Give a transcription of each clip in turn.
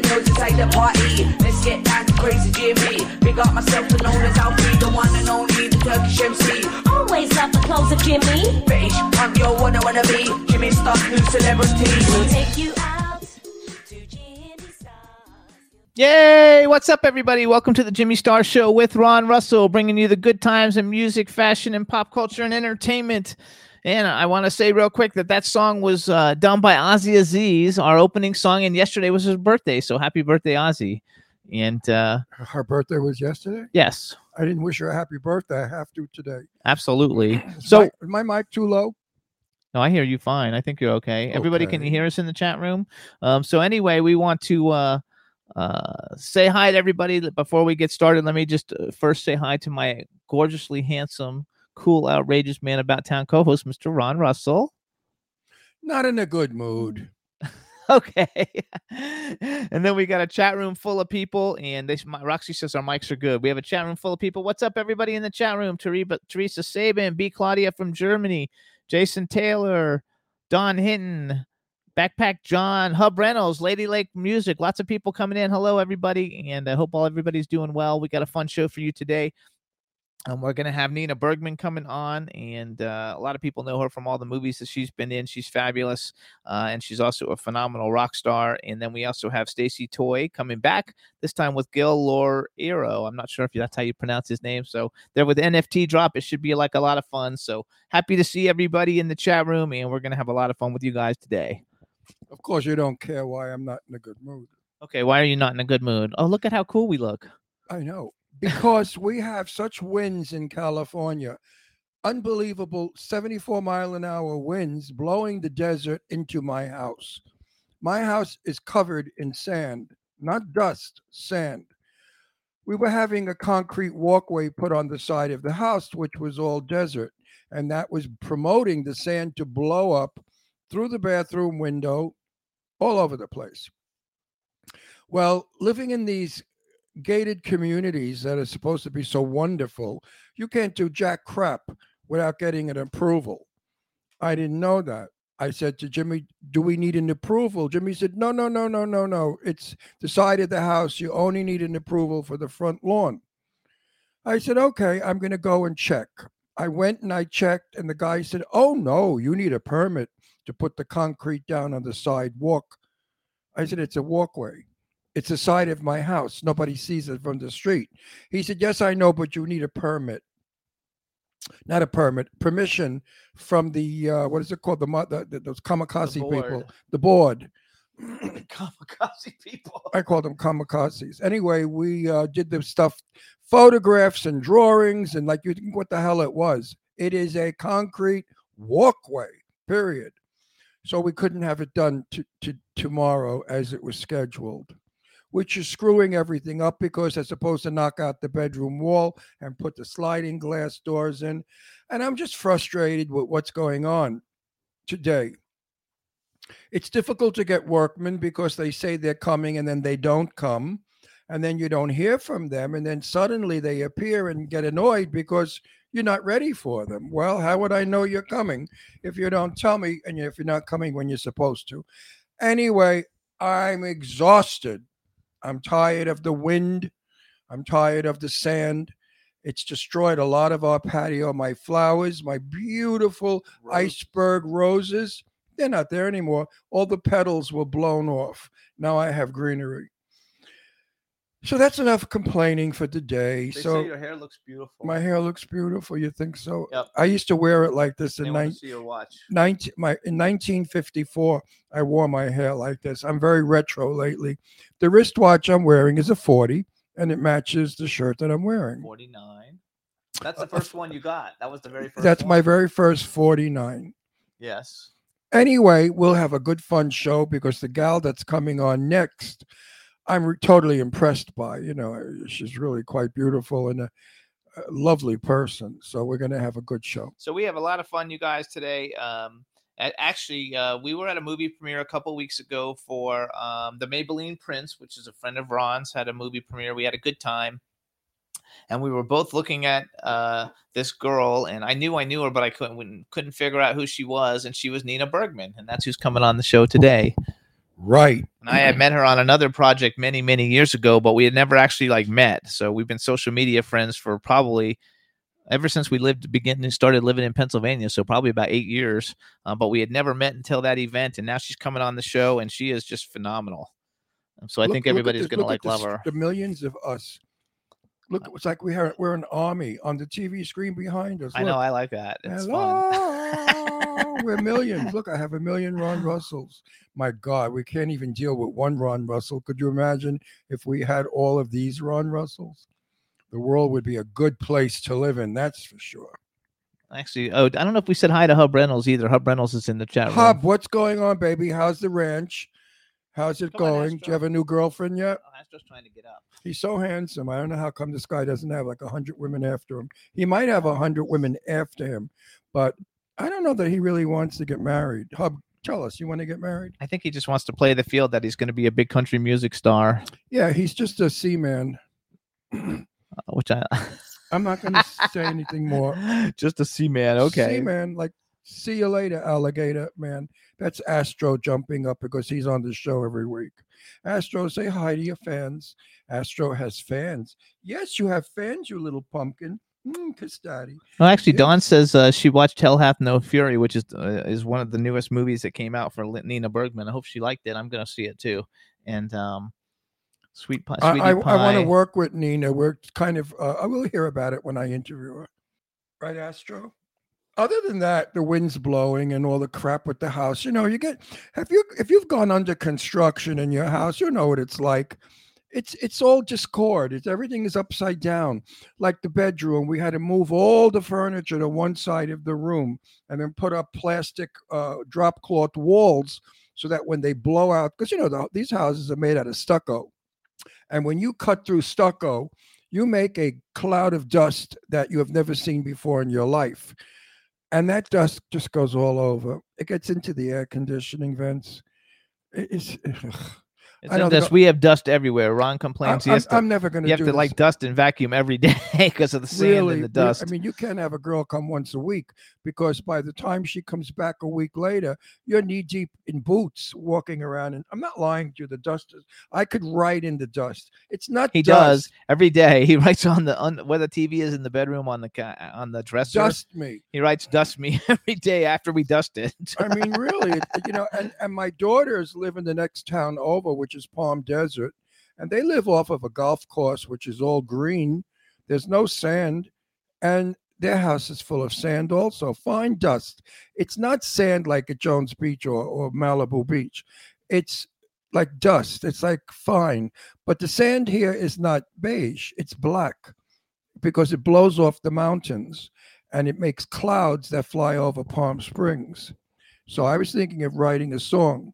The girls inside the party. Let's get down to crazy Jimmy. Big up myself and known as Alfie, the one and only, the Turkish MC. Always love the clothes of Jimmy. Bitch, I'm your one I wanna be. Jimmy Star, new celebrity. We'll take you out to Jimmy Stars. Yay! What's up, everybody? Welcome to the Jimmy Star Show with Ron Russell, bringing you the good times in music, fashion, and pop culture and entertainment. And I want to say real quick that that song was uh, done by Ozzy Aziz, our opening song, and yesterday was his birthday. So happy birthday, Ozzy! And uh, Her birthday was yesterday. yes, I didn't wish her a happy birthday. I have to today. Is absolutely. So my, is my mic too low? No, I hear you fine. I think you're okay. Everybody, can you hear us in the chat room? Um, so anyway, we want to uh, uh, say hi to everybody. Before we get started, let me just uh, first say hi to my gorgeously handsome, cool, outrageous man about town co-host, Mr. Ron Russell. Not in a good mood. Okay. and then we got a chat room full of people, and they, my, Roxy says our mics are good. We have a chat room full of people. What's up, everybody in the chat room? Teresa, Teresa Sabin, B. Claudia from Germany, Jason Taylor, Don Hinton, Backpack John, Hub Reynolds, Lady Lake Music. Lots of people coming in. Hello, everybody, and I hope all everybody's doing well. We got a fun show for you today. Um, we're going to have Nina Bergman coming on, and uh, a lot of people know her from all the movies that she's been in. She's fabulous uh, and she's also a phenomenal rock star. And then we also have Stacey Toy coming back this time with Gil Laureiro. I'm not sure if that's how you pronounce his name. So they're with NFT drop. It should be like a lot of fun. So happy to see everybody in the chat room, and we're gonna have a lot of fun with you guys today. Of course, you don't care why I'm not in a good mood. Okay, why are you not in a good mood? Oh, look at how cool we look. I know because we have such winds in California. Unbelievable 74 mile an hour winds blowing the desert into my house. My house is covered in sand, not dust, sand. We were having a concrete walkway put on the side of the house, which was all desert, and that was promoting the sand to blow up through the bathroom window all over the place. Well, living in these gated communities that are supposed to be so wonderful, you can't do jack crap without getting an approval. I didn't know that. I said to Jimmy, Do we need an approval? Jimmy said, No, no, no, no, no, no. It's the side of the house. You only need an approval for the front lawn. I said, Okay, I'm going to go and check. I went and I checked, and the guy said, Oh, no, you need a permit to put the concrete down on the sidewalk. I said, It's a walkway. It's the side of my house. Nobody sees it from the street. He said, Yes, I know, but you need a permit. Not a permit, permission from the uh, what is it called? The, the, the those kamikaze people, board. the board. Kamikaze people. I call them kamikazes. Anyway, we uh, did the stuff, photographs and drawings, and like you think what the hell it was. It is a concrete walkway. Period. So we couldn't have it done to, to tomorrow as it was scheduled, which is screwing everything up because they're supposed to knock out the bedroom wall and put the sliding glass doors in. And I'm just frustrated with what's going on today. It's difficult to get workmen because they say they're coming and then they don't come. And then you don't hear from them. And then suddenly they appear and get annoyed because you're not ready for them. Well, how would I know you're coming if you don't tell me and if you're not coming when you're supposed to? Anyway, I'm exhausted. I'm tired of the wind. I'm tired of the sand. It's destroyed a lot of our patio, my flowers, my beautiful iceberg roses. They're not there anymore. All the petals were blown off. Now I have greenery. So that's enough complaining for today. They so say your hair looks beautiful. my hair looks beautiful. You think so? Yep. I used to wear it like this in want to nine, see your watch. 19, my, in 1954. I wore my hair like this. I'm very retro lately. The wristwatch I'm wearing is a 40 and it matches the shirt that I'm wearing. 49. That's the Uh, first one you got. That was the very first That's my very first 49. Yes. Anyway, we'll have a good fun show because the gal that's coming on next, I'm re- totally impressed by. You know, uh, she's really quite beautiful and a, a lovely person. So we're going to have a good show. So we have a lot of fun, you guys, today. Um, actually, uh, we were at a movie premiere a couple weeks ago for um, the Maybelline Prince, which is a friend of Ron's, had a movie premiere. We had a good time. And we were both looking at uh, this girl, and I knew I knew her, but I couldn't couldn't figure out who she was. And she was Nina Bergman, and that's who's coming on the show today. Right. And I had met her on another project many, many years ago, but we had never actually like met. So we've been social media friends for probably ever since we lived beginning started living in Pennsylvania. So probably about eight years. Uh, but we had never met until that event, and now she's coming on the show, and she is just phenomenal. So I Look- think everybody's gonna like love her. The millions of us. Look, it's like we have we're an army on the TV screen behind us. I know I like that. It's fun. Hello, we're millions. Look, I have a million Ron Russells. My God, we can't even deal with one Ron Russell. Could you imagine if we had all of these Ron Russells? The world would be a good place to live in. That's for sure. Actually, oh, I don't know if we said hi to Hub Reynolds either. Hub Reynolds is in the chat room. Hub, what's going on, baby? How's the ranch? How's it Come on, going? Do you have a new girlfriend yet? Oh, Astro's trying to get up. He's so handsome. I don't know how come this guy doesn't have like a hundred women after him. He might have a hundred women after him, but I don't know that he really wants to get married. Hub, tell us, you want to get married? I think he just wants to play the field that he's going to be a big country music star, Yeah, he's just a seaman. uh, which I I'm not going to say anything more. just a C man. Okay. Seaman, like, see you later, alligator man. That's Astro jumping up because he's on the show every week. Astro, say hi to your fans. Astro has fans. Yes, you have fans, you little pumpkin. Mm, daddy. Well, actually, Yeah. Dawn says uh, she watched Hell Hath No Fury, which is uh, is one of the newest movies that came out for Nina Bergman. I hope she liked it. I'm going to see it too. And um, Sweet Pie. I, I, I want to work with Nina. We're kind of, uh, I will hear about it when I interview her. Right, Astro? Other than that, the wind's blowing and all the crap with the house. You know, you get, have you, if you've gone under construction in your house, you know what it's like. It's, it's all discord. It's everything is upside down. Like the bedroom, we had to move all the furniture to one side of the room and then put up plastic uh, drop cloth walls so that when they blow out, because you know the, these houses are made out of stucco, and when you cut through stucco, you make a cloud of dust that you have never seen before in your life. And that dust just goes all over. It gets into the air conditioning vents. It- It's, It's I know in go- We have dust everywhere. Ron I'm, complains. he I'm, to, I'm never going to do you have to this. like dust and vacuum every day because of the sand really, and the dust. I mean, you can't have a girl come once a week because by the time she comes back a week later, you're knee deep in boots walking around. And I'm not lying to you. The dust is, I could write in the dust. It's not he dust. does every day. He writes on the on where the TV is in the bedroom on the on the dresser. Dust me. He writes "dust me" every day after we dust it. I mean, really, it- you know, and, and my daughters live in the next town over, which is Palm Desert, and they live off of a golf course, which is all green. There's no sand, and their house is full of sand also, fine dust. It's not sand like at Jones Beach or, or Malibu Beach. It's like dust. It's like fine, but the sand here is not beige, it's black because it blows off the mountains and it makes clouds that fly over Palm Springs. So I was thinking of writing a song.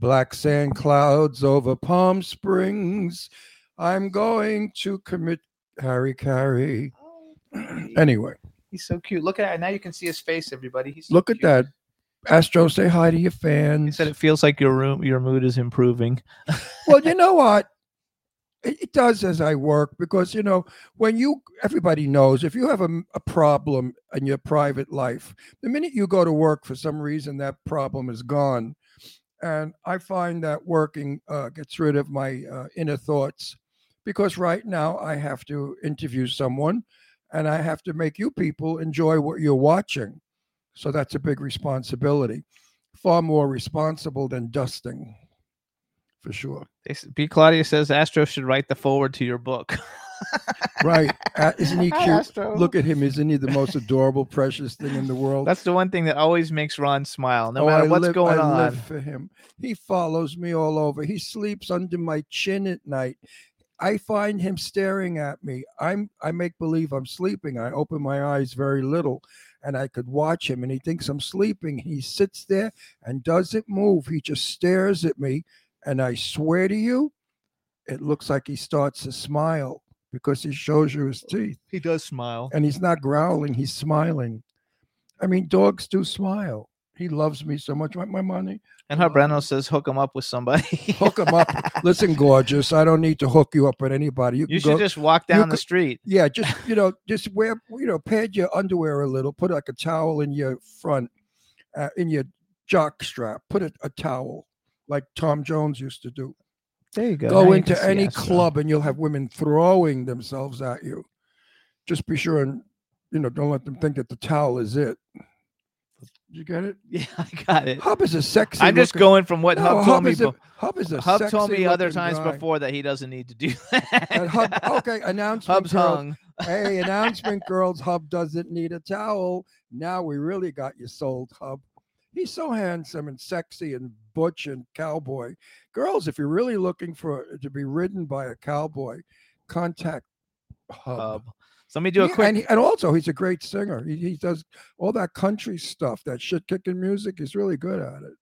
Black sand clouds over Palm Springs. I'm going to commit hara-kiri. Oh, anyway, He's so cute. Look at it. Now you can see his face, everybody. He's so look at that. Astro, say hi to your fans. He said it feels like your room, your mood is improving. well, you know what? It, it does as I work because you know when you everybody knows if you have a problem in your private life, the minute you go to work for some reason that problem is gone, and I find that working uh, gets rid of my uh, inner thoughts because right now I have to interview someone and I have to make you people enjoy what you're watching. So that's a big responsibility, far more responsible than dusting. for sure. B. Claudia says Astro should write the forward to your book. Right? Uh, isn't he cute? Astro. Look at him. Isn't he the most adorable, precious thing in the world? That's the one thing that always makes Ron smile, no Oh, matter I what's live- going I on. live for him. He follows me all over. He sleeps under my chin at night. I find him staring at me. I'm I make believe I'm sleeping. I open my eyes very little and I could watch him and he thinks I'm sleeping. He sits there and doesn't move. He just stares at me and I swear to you it looks like he starts to smile because he shows you his teeth He does smile. and he's not growling, he's smiling. I mean, dogs do smile. He loves me so much. Want my money? And her Breno says hook him up with somebody. Hook him up. Listen, gorgeous. I don't need to hook you up with anybody. You can you go. should just walk down the could- street. yeah, just you know, just wear you know, pad your underwear a little. Put like a towel in your front, uh, in your jock strap. Put a, a towel like Tom Jones used to do. There you go. Go into any club and you'll have women throwing themselves at you. Just be sure and you know, don't let them think that the towel is it. You get it? Yeah, I got it. Hub is a sexy. I'm just looking- going from what No, Hub told me. a, Hub is a Hub told me other times guy. before that he doesn't need to do that. And Hub, okay, announcement. Hub's girls. hung. Hey, announcement, girls. Hub doesn't need a towel. Now we really got you sold, Hub. He's so handsome and sexy and butch and cowboy. Girls, if you're really looking for to be ridden by a cowboy, contact Hub. Hub. So let me do a Yeah, quick. and, and also he's a great singer. He, he does all that country stuff, that shit kicking music. He's really good at it.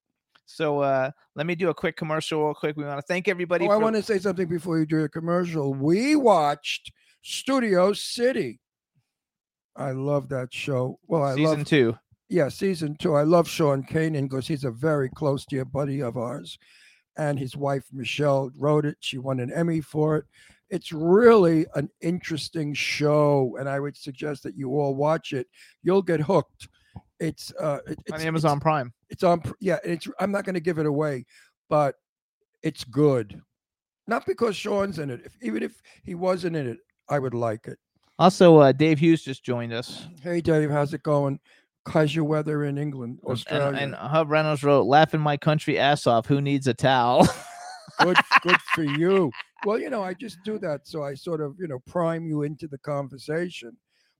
So uh, let me do a quick commercial real quick. We want to thank everybody. Oh, I want to say something before you do a commercial. We watched Studio City. I love that show. Well, I season love two. Yeah, season two. I love Sean Kanan because he's a very close dear buddy of ours, and his wife Michelle wrote it. She won an Emmy for it. It's really an interesting show, and I would suggest that you all watch it. You'll get hooked. It's uh, it- it's on it's- Amazon Prime. it's on yeah it's i'm not going to give it away but it's good not because sean's in it if, even if he wasn't in it i would like it Also, uh, Dave Hughes just joined us. hey dave how's it going your weather in england And, australia and Hub Reynolds wrote, "Laughing my country ass off. Who needs a towel?" good good for you well you know i just do that so i sort of you know prime you into the conversation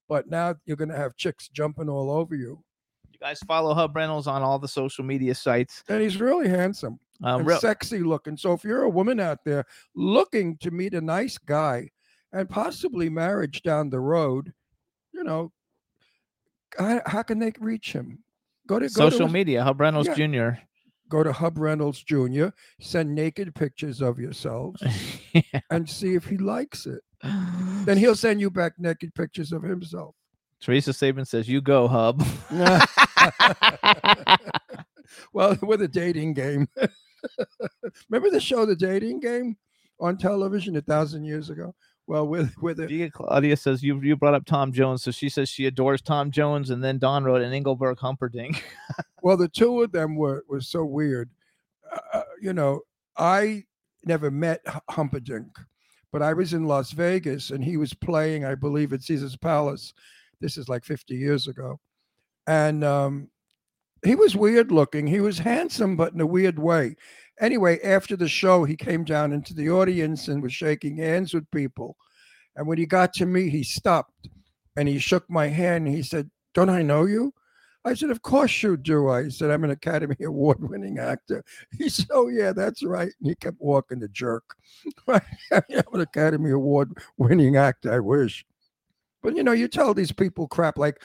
but now you're going to have chicks jumping all over you you guys follow Hub Reynolds on all the social media sites. and he's really handsome Um, and real- sexy looking. So if you're a woman out there looking to meet a nice guy and possibly marriage down the road, you know, how, how can they reach him? Go to go social to media, Hub Reynolds Yeah. Jr. go to Hub Reynolds Jr. Send naked pictures of yourselves and see if he likes it. Then he'll send you back naked pictures of himself. Teresa Saban says, "You go, Hub." well, with a dating game. Remember the show, The Dating Game, on television a thousand years ago? Well, with with it, Claudia says you you brought up Tom Jones, so she says she adores Tom Jones, and then Don wrote an Engelbert Humperdinck. well, the two of them were were so weird. Uh, you know, I never met Humperdinck, but I was in Las Vegas and he was playing, I believe, at Caesar's Palace. This is like 50 years ago, and um, he was weird looking. He was handsome, but in a weird way. Anyway, after the show, he came down into the audience and was shaking hands with people. And when he got to me, he stopped and he shook my hand. And he said, Don't I know you? I said, Of course you do. I said, I'm an Academy Award winning actor. He said, Oh, yeah, that's right. And he kept walking the jerk. I'm an Academy Award winning actor. I wish. But you know, you tell these people crap like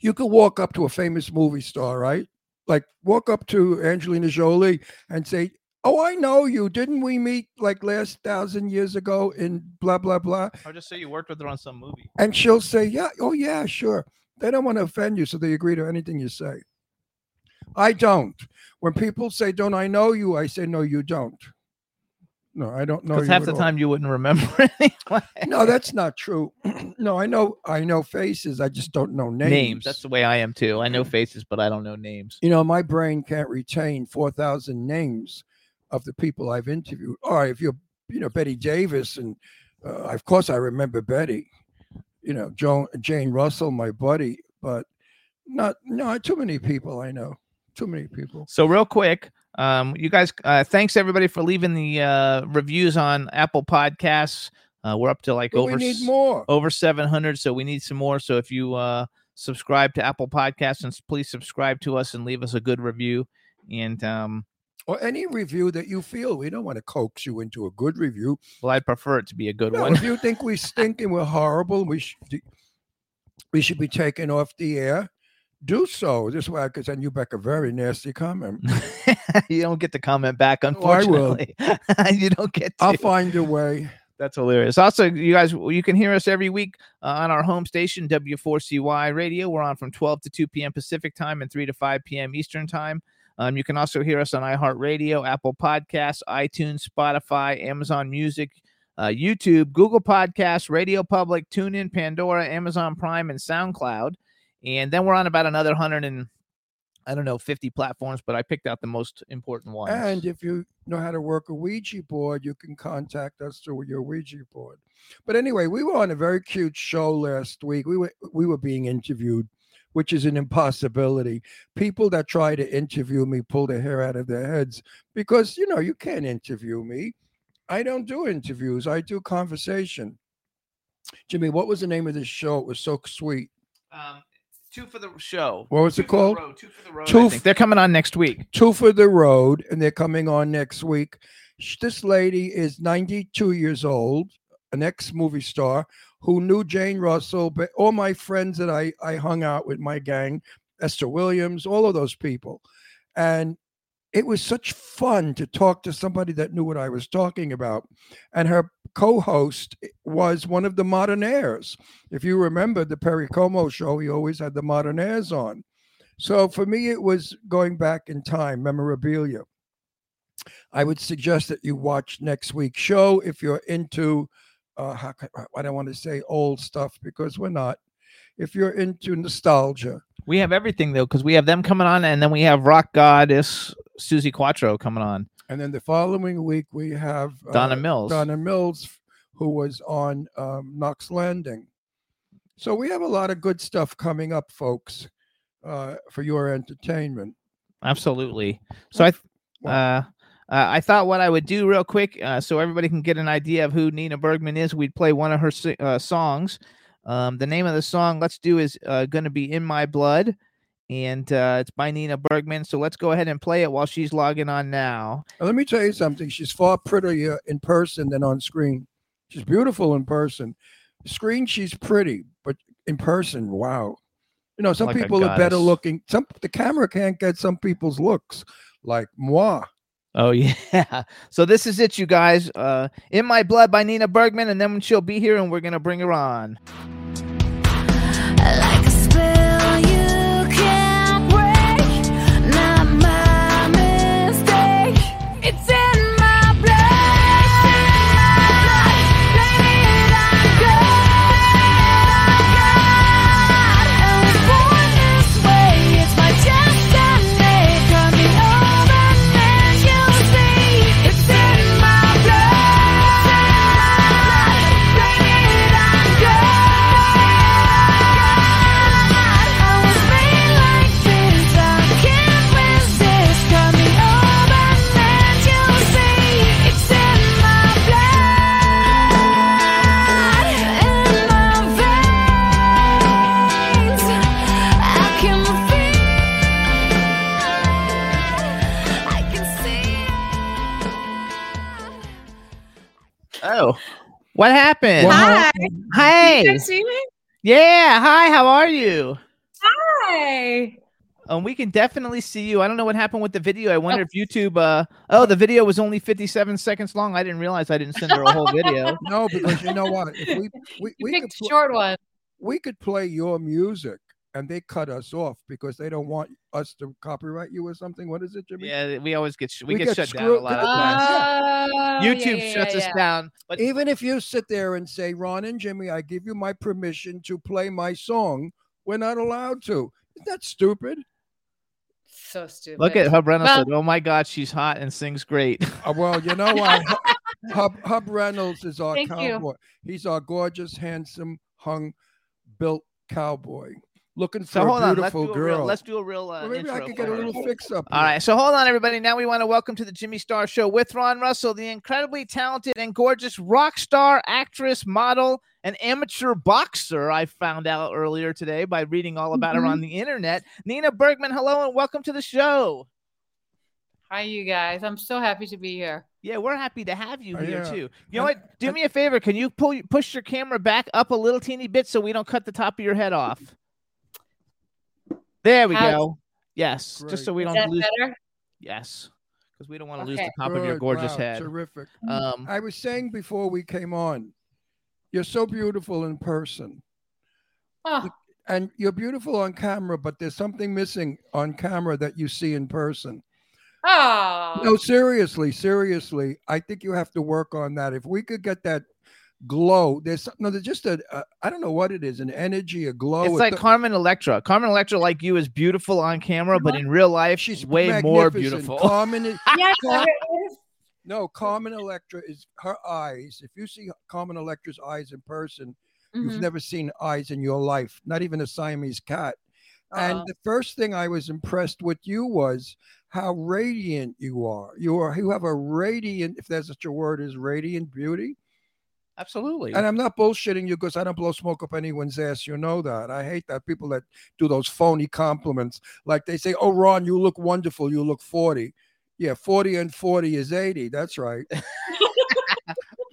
you could walk up to a famous movie star, right? Like walk up to Angelina Jolie and say, Oh, I know you. Didn't we meet like last thousand years ago in blah, blah, blah? Or just say you worked with her on some movie. And she'll say, Yeah, oh, yeah, sure. They don't want to offend you, so they agree to anything you say. I don't. When people say, Don't I know you? I say, No, you don't. No, I don't know Because half the all." time you wouldn't remember anyway. No, that's not true. no, I know I know faces. I just don't know names. names. That's the way I am too. I know faces, but I don't know names. you know, my brain can't retain 4,000 names of the people I've interviewed. All right, if you're, you know, Bette Davis, and uh, of course I remember Betty, you know, Joan, Jane Russell, my buddy, but not, no, too many people I know. Too many people. So real quick, Um, you guys, uh, thanks everybody for leaving the uh, reviews on Apple Podcasts. Uh, we're up to like But over more. over 700 so we need some more so if you uh subscribe to apple podcasts and please subscribe to us and leave us a good review and um Or any review that you feel. We don't want to coax you into a good review. well i'd prefer it to be a good No, one if you think we stink and we're horrible, we should we should be taken off the air. Do so. This way I could send you back a very nasty comment. you don't get to comment back Oh, unfortunately you don't get to I'll find a way. That's hilarious. Also, you guys, you can hear us every week uh, on our home station, W4CY Radio. We're on from 12 to 2 p.m. Pacific time and 3 to 5 p.m. Eastern time. Um, you can also hear us on iHeartRadio, Apple Podcasts, iTunes, Spotify, Amazon Music, uh, YouTube, Google Podcasts, Radio Public, TuneIn, Pandora, Amazon Prime, and SoundCloud. And then we're on about another 100 and I don't know, 50 platforms, but I picked out the most important ones. And if you know how to work a Ouija board, you can contact us through your Ouija board. But anyway, we were on a very cute show last week. We were we were being interviewed, which is an impossibility. People that try to interview me pull their hair out of their heads because you know you can't interview me. I don't do interviews. I do conversation. Jimmy, what was the name of this show? It was so sweet. um, two for the show. What was Two it for the called? road, two for the road. Two I f- think. They're coming on next week. Two for the Road, and they're coming on next week. This lady is 92 years old, an ex movie star who knew Jane Russell, but all my friends that I, I hung out with, my gang, Esther Williams, all of those people. And it was such fun to talk to somebody that knew what I was talking about. And her co host was one of the Modernaires. If you remember the Perry Como show, he always had the Modernaires on. So for me, it was going back in time, memorabilia. I would suggest that you watch next week's show if you're into, uh, ca- I don't want to say old stuff because we're not. If you're into nostalgia, We have everything though, because we have them coming on, and then we have rock goddess Suzi Quatro coming on. And then the following week we have uh, Donna Mills. Donna Mills, who was on um, Knots Landing. So we have a lot of good stuff coming up, folks, uh, for your entertainment. Absolutely. So I, th- uh, uh, I thought what I would do real quick, uh, so everybody can get an idea of who Nina Bergman is. We'd play one of her uh, songs. Um, the name of the song, let's do, is uh, going to be "In My Blood," and uh, it's by Nina Bergman. So let's go ahead and play it while she's logging on now. Now, let me tell you something. She's far prettier in person than on screen. She's beautiful in person. Screen, she's pretty, but in person, wow. You know, some Like people are better looking. Some the camera can't get some people's looks, like moi. Oh yeah. So this is it, you guys. Uh, "In My Blood" by Nina Bergman, and then she'll be here, and we're gonna bring her on. What happened? Well, Hi. Hey. You guys see me? Yeah. Hi. How are you? Hi. Um, we can definitely see you. I don't know what happened with the video. I wonder if YouTube. Uh, oh, the video was only 57 seconds long. I didn't realize I didn't send her a whole video. No, because you know what? If we we, You we could picked pl- short one. we could play your music and they cut us off because they don't want us to copyright you or something. What is it, Jimmy? Yeah, we always get sh- we, We get, get shut down a screwed- lot of Uh, times. Oh, YouTube yeah, yeah, shuts yeah, us down. But Even if you sit there and say, Ron and Jimmy, I give you my permission to play my song, we're not allowed to. Isn't that stupid? So stupid. look at Hub Reynolds Well- said, "Oh my God, she's hot and sings great." Uh, well, you know what? Hub, Hub, Hub Reynolds is our Thank you. cowboy. He's our gorgeous, handsome, hung, built cowboy. Looking for So hold a on. Let's beautiful do a real. Let's do a real. Uh, Well, maybe I intro could get a little fix up. All right, so hold on, everybody. Now we want to welcome to the Jimmy Star Show with Ron Russell, the incredibly talented and gorgeous rock star, actress, model, and amateur boxer. I found out earlier today by reading all about her on the internet. Nina Bergman, hello and welcome to the show. Hi, you guys. I'm so happy to be here. Yeah, we're happy to have you Oh, here yeah. too. You know I- what? Do me a favor. Can you pull push your camera back up a little teeny bit so we don't cut the top of your head off? There we How's- go. Yes, just so we Is don't that lose. better? Yes, because we don't want to lose Okay. the top of your Good, gorgeous wow, head. Terrific. Um, I was saying before we came on, you're so beautiful in person. Oh, And you're beautiful on camera, but there's something missing on camera that you see in person. oh. No, seriously, seriously. I think you have to work on that. If we could get that glow, there's some- no, there's just a, a I don't know what it is, an energy, a glow. it's like th- Carmen Electra. Carmen Electra, like you, is beautiful on camera, but in real life, she's way more beautiful. Carmen is, Yes, Car- no, Carmen Electra is her eyes. If you see Carmen Electra's eyes in person, You've Mhm. never seen eyes in your life, not even a Siamese cat. And Uh-oh. the first thing I was impressed with you was how radiant you are. You are you have a radiant, if there's such a word as radiant beauty. Absolutely. And I'm not bullshitting you because I don't blow smoke up anyone's ass. You know that. I hate that people that do those phony compliments. Like they say, Oh, Ron, you look wonderful. You look 40. Yeah, 40 and 40 is 80. That's right.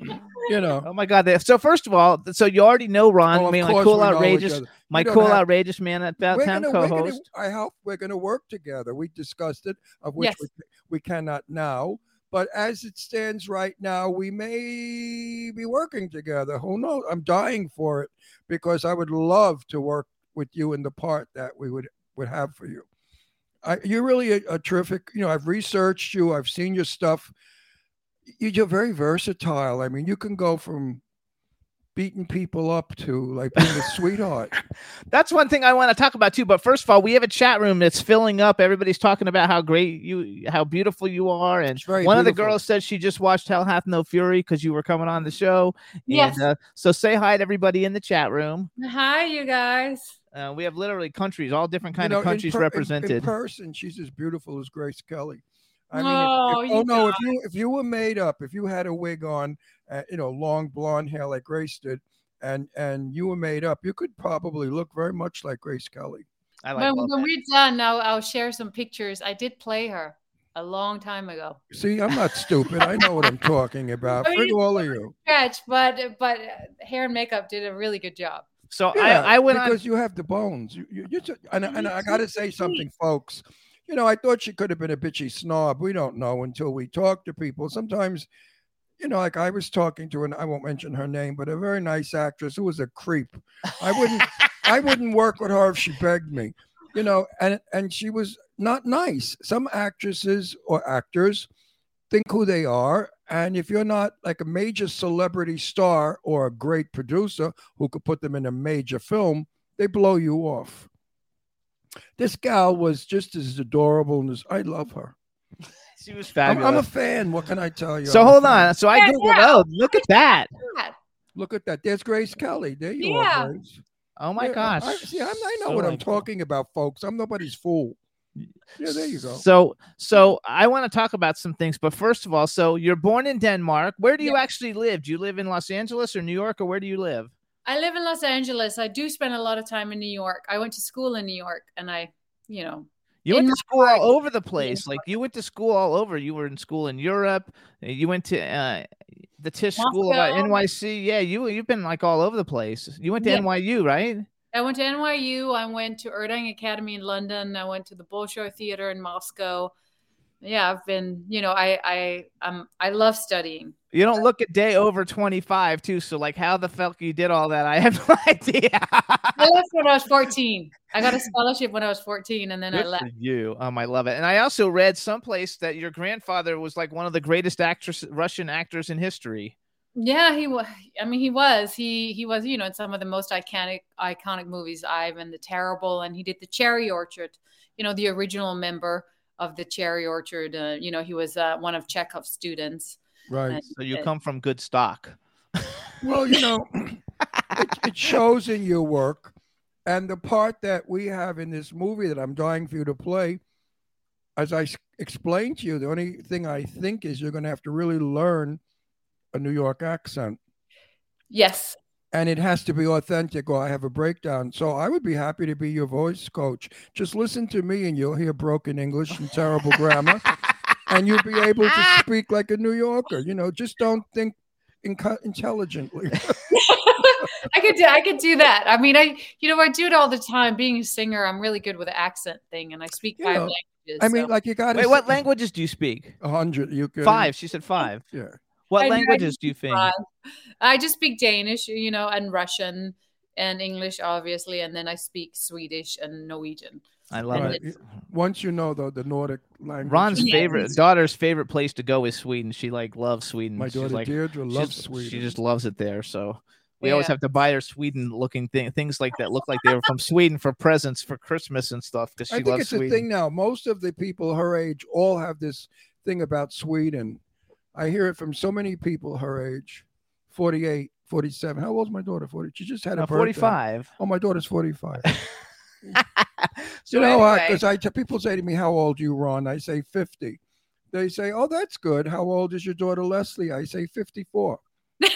you know. Oh my God! So first of all, so you already know Ron, Oh, my cool, we know each outrageous, my cool, have- outrageous man at About we're Town gonna, we're co-host. gonna, I hope we're going to work together. We discussed it, of which Yes. we, we cannot now. But as it stands right now, we may be working together. Who knows? I'm dying for it because I would love to work with you in the part that we would would have for you. I, you're really a, a terrific. You know, I've researched you. I've seen your stuff. You- You're very versatile. I mean, you can go from beating people up to like being a sweetheart. That's one thing I want to talk about too. But first of all, we have a chat room that's filling up. Everybody's talking about how great you, how beautiful you are, and It's very one of the girls said she just watched Hell Hath No Fury because you were coming on the show. Yes. And, uh, so say hi to everybody in the chat room. Hi, you guys. Uh, we have literally countries, all different You kind know, of in countries per- in- In, person, she's as beautiful as Grace Kelly. I mean, Oh, if, if- oh no, if you if you were made up, if you had a wig on, uh, you know, long blonde hair like Grace did, and and you were made up, you could probably look very much like Grace Kelly. I like when when we're done, now I'll share some pictures. I did play her a long time ago. See, I'm not stupid. I know what I'm talking about. I For all of you, Stretch, but but uh, hair and makeup did a really good job. So yeah, I, I went on. because you have the bones. You, you, you just, and, and I got to say something, folks. You know, I thought she could have been a bitchy snob. We don't know until we talk to people. Sometimes, you know, like I was talking to, an I won't mention her name, but a very nice actress who was a creep. I wouldn't, I wouldn't work with her if she begged me. You know, and and she was not nice. Some actresses or actors think who they are. And if you're not like a major celebrity star or a great producer who could put them in a major film, they blow you off. This gal was just as adorable and as I love her. She was I'm. I'm a fan. What can I tell you? so I'm hold on. So I Yeah, googled. yeah. Oh, look at that. Look at that. There's Grace Kelly. There you Yeah. are, Grace. Oh my Yeah, gosh. I, see, I'm, I know So what I'm like- talking about, folks. I'm nobody's fool. Yeah, there you go. So, so I want to talk about some things, but first of all, so you're born in Denmark. Where do you Yeah. actually live? Do you live in Los Angeles or New York, or where do you live? I live in Los Angeles. I do spend a lot of time in New York. I went to school in New York, and I, you know, You In went to school heart. all over the place. Like you went to school all over. You were in school in Europe. uh, You went to uh, the Tisch School uh, NYC. Yeah, you you've been like all over the place. You went to Yeah. NYU, right? I went to NYU. I went to Erding Academy in London. I went to the Bolshoi Theater in Moscow. Yeah, I've been, you know, I I um I love studying. You don't look a day over 25 too. So like how the fuck you did all that? I have no idea. I left when I was 14. I got a scholarship when I was 14 and then I left. you. Um, I love it. And I also read someplace that your grandfather was like one of the greatest actress Russian actors in history. Yeah, he was. I mean, he was. He he was. You know, in some of the most iconic iconic movies, Ivan the Terrible, and he did the Cherry Orchard. You know, the original member of the Cherry Orchard. Uh, you know, he was uh, one of Chekhov's students. Right. And- So you uh, come from good stock. Well, you know, it, it shows in your work. And the part that we have in this movie that I'm dying for you to play, as I explained to you, the only thing I think is you're going to have to really learn a New York accent. Yes. And it has to be authentic, or I have a breakdown. So I would be happy to be your voice coach. Just listen to me, and you'll hear broken English and terrible grammar, and you'll be able to speak like a New Yorker. You know, just don't think inco- intelligently. I could do I could do that. I mean, I you know I do it all the time. Being a singer, I'm really good with the accent thing, and I speak You five know, languages. I mean, so- like you got to Wait, what languages do you speak? A hundred. You could Five. She said five. Yeah. What I know, I languages do you think? five. I just speak Danish, you know, and Russian and English, obviously, and then I speak Swedish and Norwegian. I love Right. it. Once you know though the Nordic language. Ron's Yeah, favorite daughter's favorite place to go is Sweden. She like loves Sweden. My daughter like Deirdre loves Sweden. She just loves it there. So we always have to buy her Sweden looking thing, things like that look like they were from Sweden for presents for Christmas and stuff because she I think loves it's Sweden. a thing now. Most of the people her age all have this thing about Sweden. I hear it from so many people her age 48, 47. How old's my daughter? 40. She just had a Now, birthday. 45. Oh, my daughter's 45. so you know what? Because I people say to me, "How old are you, Ron?" I say 50. They say, "Oh, that's good. How old is your daughter, Leslie?" I say 54.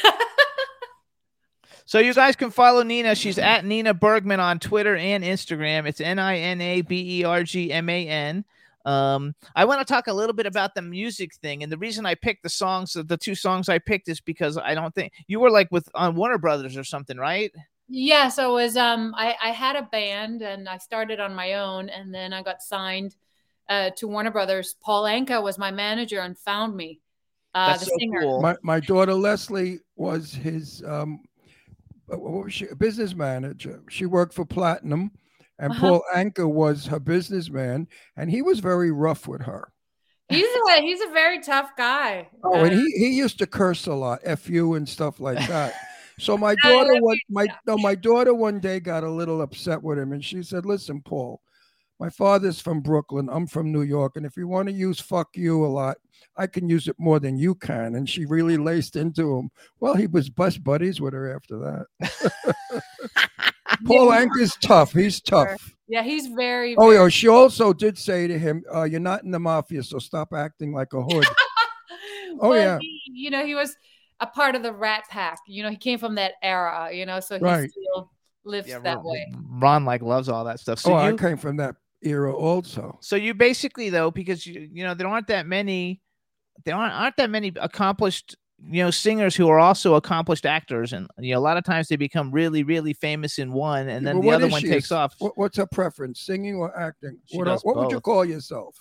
So you guys can follow Nina. She's at Nina Bergman on Twitter and Instagram. It's N I N A B E R G M A N. Um, I want to talk a little bit about the music thing, and the reason I picked the songs, the two songs I picked, is because I don't think you were like with on Warner Brothers or something, right? Yeah, so it was um I, I had a band and I started on my own and then I got signed uh, to Warner Brothers. Paul Anka was my manager and found me. Uh, That's the so singer. cool. My my daughter Leslie was his um, uh, what was she? A business manager. She worked for Platinum, and Uh-huh. Paul Anka was her businessman, and he was very rough with her. He's a he's a very tough guy. Oh, Uh, and he he used to curse a lot, "f you" and stuff like that. So my daughter one my no, my daughter one day got a little upset with him, and she said, "Listen, Paul, my father's from Brooklyn. I'm from New York, and if you want to use "fuck you" a lot, I can use it more than you can." And she really laced into him. Well, he was best buddies with her after that. Paul Anka's tough. He's tough. yeah, he's very. Oh, yeah. She also did say to him, uh, "You're not in the mafia, so stop acting like a hood." Oh, Well, yeah. he- you know, he was a part of the Rat Pack. You know, he came from that era. You know, so he Right. still lives Yeah, that Ron, way. Ron like loves all that stuff. So oh, I came from that era also. so you basically though, because you you know there aren't that many, there aren't aren't that many accomplished you know singers who are also accomplished actors, and you know a lot of times they become really really famous in one, and then Well, the other one she? takes Is- off. What's her preference, singing or acting? She what does what would you call yourself?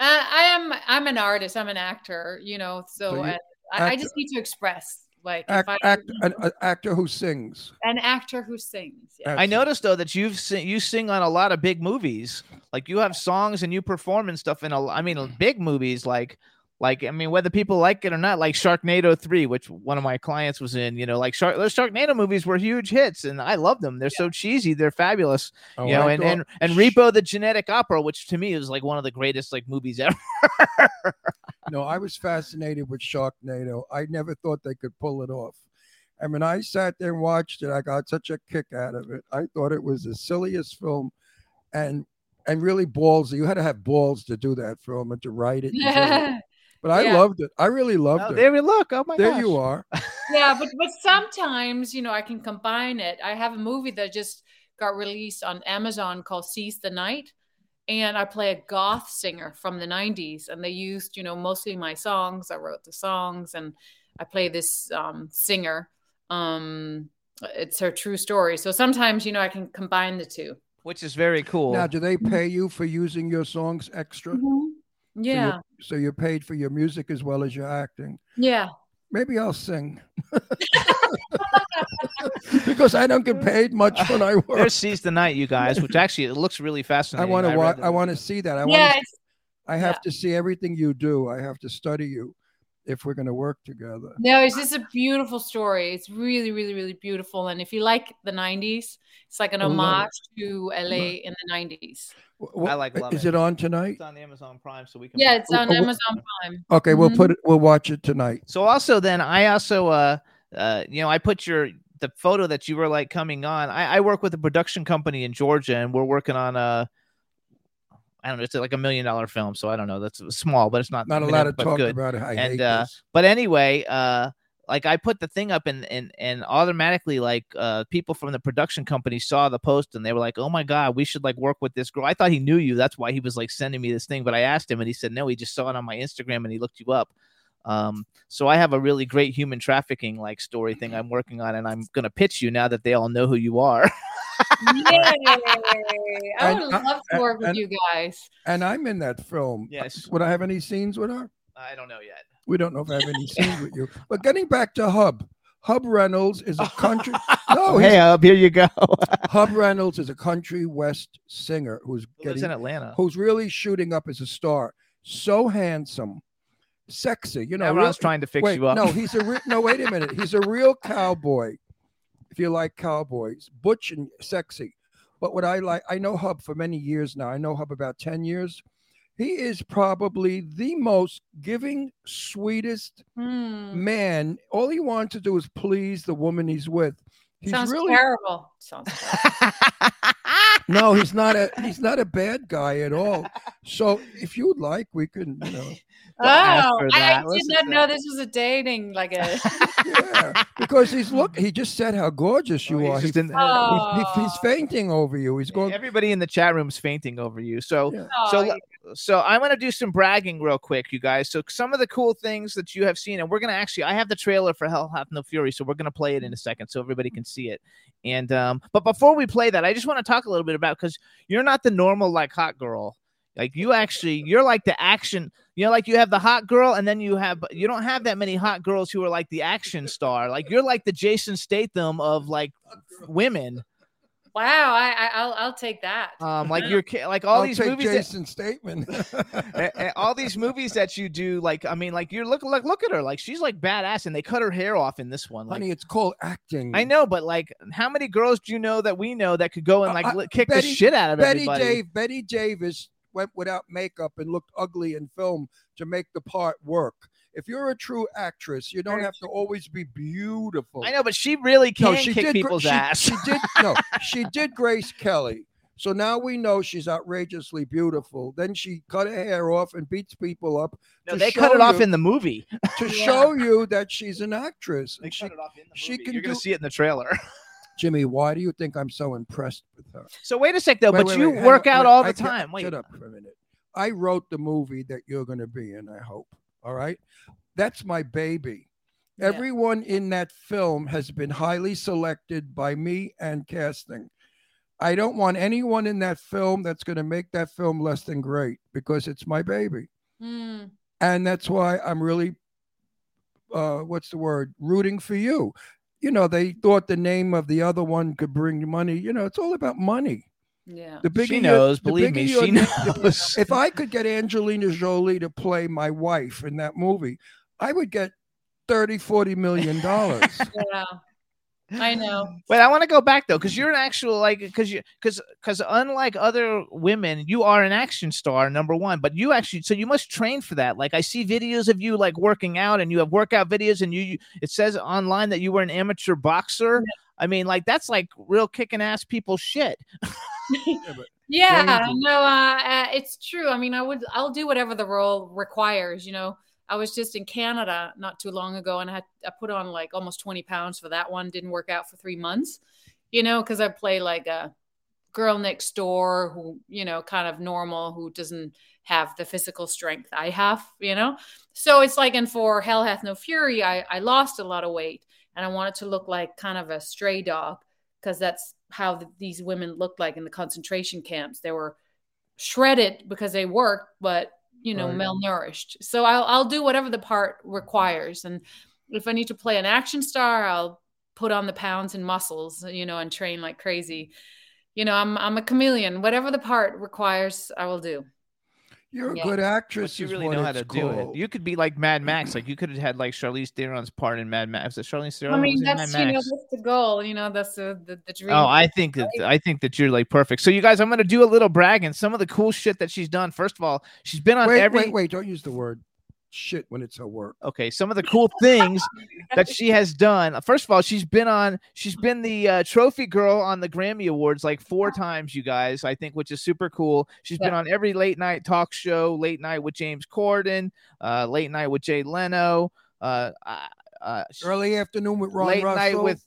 Uh, I am. I'm an artist. I'm an actor. You know, so, So you- uh, I, I just need to express. Like Act, if I, act, an, an actor who sings. an actor who sings. Yeah. I noticed though that you've sing, you sing on a lot of big movies. Like you have songs and you perform and stuff in a I mean big movies like like I mean whether people like it or not like Sharknado 3 which one of my clients was in, you know, like Shark those Sharknado movies were huge hits and I love them. They're so cheesy, they're fabulous. Oh, you know, and, and and Repo the Genetic Opera which to me is like one of the greatest like movies ever. No, I was fascinated with Sharknado. I never thought they could pull it off. And when I sat there and watched it, I got such a kick out of it. I thought it was the silliest film and and really ballsy. You had to have balls to do that film and to write it. and do it. But I Yeah. loved it. I really oh, loved Oh, it. there we look. Oh my there gosh. you are. yeah, but but sometimes you know I can combine it. I have a movie that just got released on Amazon called Seize the Night, and I play a goth singer from the '90s, and they used you know mostly my songs. I wrote the songs, and I play this um, singer. Um, it's her true story. So sometimes you know I can combine the two. Which is very cool. Now, do they pay you for using your songs extra? Yeah, So you're paid for your music as well as your acting. yeah. Maybe I'll sing. because I don't get paid much when I work. There's Seize the Night, you guys, which actually it looks really fascinating. I want to read watch. the I want to see that. I yeah, want. To, I have yeah. to see everything you do. I have to study you if we're going to work together. No, it's just a beautiful story. It's really, really, really beautiful. And if you like the 90s, it's like an I it. homage to LA in the 90s. Wh- what- I like love Is it. it on tonight? It's on Amazon Prime, so we can. Yeah, it's on Oh, oh, Amazon Prime. Okay, we'll Mhm. put it. We'll watch it tonight. So also then I also uh uh you know I put your the photo that you were like coming on. I, I work with a production company in Georgia, and we're working on a. I don't know. It's like a million dollar film, so I don't know. That's small, but it's not Not a lot of talk good. about it. I And, uh. But anyway, uh, like I put the thing up and and and automatically like uh people from the production company saw the post and they were like, "Oh my god, we should like work with this girl." I thought he knew you. That's why he was like sending me this thing. But I asked him and he said, "No, he just saw it on my Instagram and he looked you up." Um, so I have a really great human trafficking like story thing I'm working on, and I'm gonna pitch you now that they all know who you are. Yay! I And, would uh, love to work with and- you guys. And I'm in that film. yes, Would I have any scenes with her? I don't know yet. We don't know if I have any scenes with you. But getting back to Hub, Hub Reynolds is a country. No, hey, up here you go. Hub Reynolds is a country west singer who's Who lives getting in Atlanta. who's really shooting up as a star. So handsome, sexy. You know, Now I real- was trying to fix wait, you up. no, he's a re- no. Wait a minute, he's a real cowboy. If you like cowboys, butch and sexy. But what I like, I know Hub for many years now. I know Hub about ten years. He is probably the most giving, sweetest Hmm. man. All he wants to do is please the woman he's with. He's Sounds really terrible. Sounds terrible. no, he's not a he's not a bad guy at all. So if you'd like, we can, you know, Oh, after I, I did not to know this was a dating like a. yeah, because he's look. He just said how gorgeous you Oh, he's are. He, just in- Oh. he- he's oh. fainting over you. He's going. Everybody in the chat room's fainting over you. So Yeah. Oh, so, Oh, so I'm going to do some bragging real quick, you guys. So some of the cool things that you have seen, and we're going to actually, I have the trailer for Hell Hath No Fury, so we're going to play it in a second so everybody can see it. And um, but before we play that, I just want to talk a little bit about because you're not the normal like hot girl. Like you actually, you're like the action. You know, like you have the hot girl, and then you have you don't have that many hot girls who are like the action star. Like you're like the Jason Statham of like women. Wow, I, I I'll I'll take that. Um, like you're ki- like all I'll these take movies. that- statement. and, and all these movies that you do, like I mean, like you're look like look at her, like she's like badass, and they cut her hair off in this one. Like, Honey, it's called acting. I know, but like, how many girls do you know that we know that could go and like Uh, uh, kick Betty- the shit out of Betty everybody? Dave, Bette Davis went without makeup and looked ugly in film to make the part work. If you're a true actress, you don't have to always be beautiful. I know, but she really can No, she kick did. People's she, ass. She did. No, she did Grace Kelly. So now we know she's outrageously beautiful. Then she cut her hair off and beats people up no, they cut it off you- in the movie. to Yeah. show you that she's an actress. They she, cut it off in the she movie. can You're gonna see it in the trailer. Jimmy, why do you think I'm so impressed with her? so wait a sec though, Wait, but wait, you wait, work out all the can't- time. Wait, Shut up for a minute. I wrote the movie that you're going to be in, I hope. All right. That's my baby. Yeah. Everyone in that film has been highly selected by me and casting. I don't want anyone in that film that's going to make that film less than great because it's my baby. Hmm. And that's why I'm really, uh, what's the word, rooting for you. You know, they thought the name of the other one could bring money. You know, it's all about money. Yeah. The bigger she knows. the Believe bigger me, your she name- the- knows. if I could get Angelina Jolie to play my wife in that movie, I would get 30, 40 million dollars. Yeah. I know. But I want to go back though, because you're an actual like, because you, because, because unlike other women, you are an action star, number one. But you actually, so you must train for that. Like I see videos of you like working out, and you have workout videos, and you, you it says online that you were an amateur boxer. I mean, like that's like real kicking ass people shit. Yeah, Dangerous. no, uh, uh, it's true. I mean, I would, I'll do whatever the role requires. You know, I was just in Canada not too long ago, and I had I put on like almost twenty pounds for that one. Didn't work out for three months, you know, because I play like a girl next door who, you know, kind of normal, who doesn't have the physical strength I have, you know. So it's like, and for Hell Hath No Fury, I I lost a lot of weight, and I wanted to look like kind of a stray dog because that's how th- these women looked like in the concentration camps. They were shredded because they worked, but you know, Right. malnourished. So I'll I'll do whatever the part requires, and if I need to play an action star, I'll put on the pounds and muscles, you know, and train like crazy. You know, I'm I'm a chameleon. Whatever the part requires, I will do. You're a good actress. But you really know how it's to do it. You could be like Mad Max. Like you could have had like Charlize Theron's part in Mad Max. Was Charlize Theron? I mean, was in that's Mad you know that's the goal. You know, that's the the, the dream. Oh, I think that I think that you're like perfect. So you guys, I'm gonna do a little bragging. Some of the cool shit that she's done. First of all, she's been on wait, every wait, wait! Don't use the word shit when it's her work. okay. Some of the cool things. that she has done. First of all, she's been on. She's been the uh, trophy girl on the Grammy Awards like four times. You guys, I think, which is super cool. She's been on every late night talk show, late night with James Corden, uh, late night with Jay Leno, uh, uh, uh, Early afternoon with Ron late Russell. night with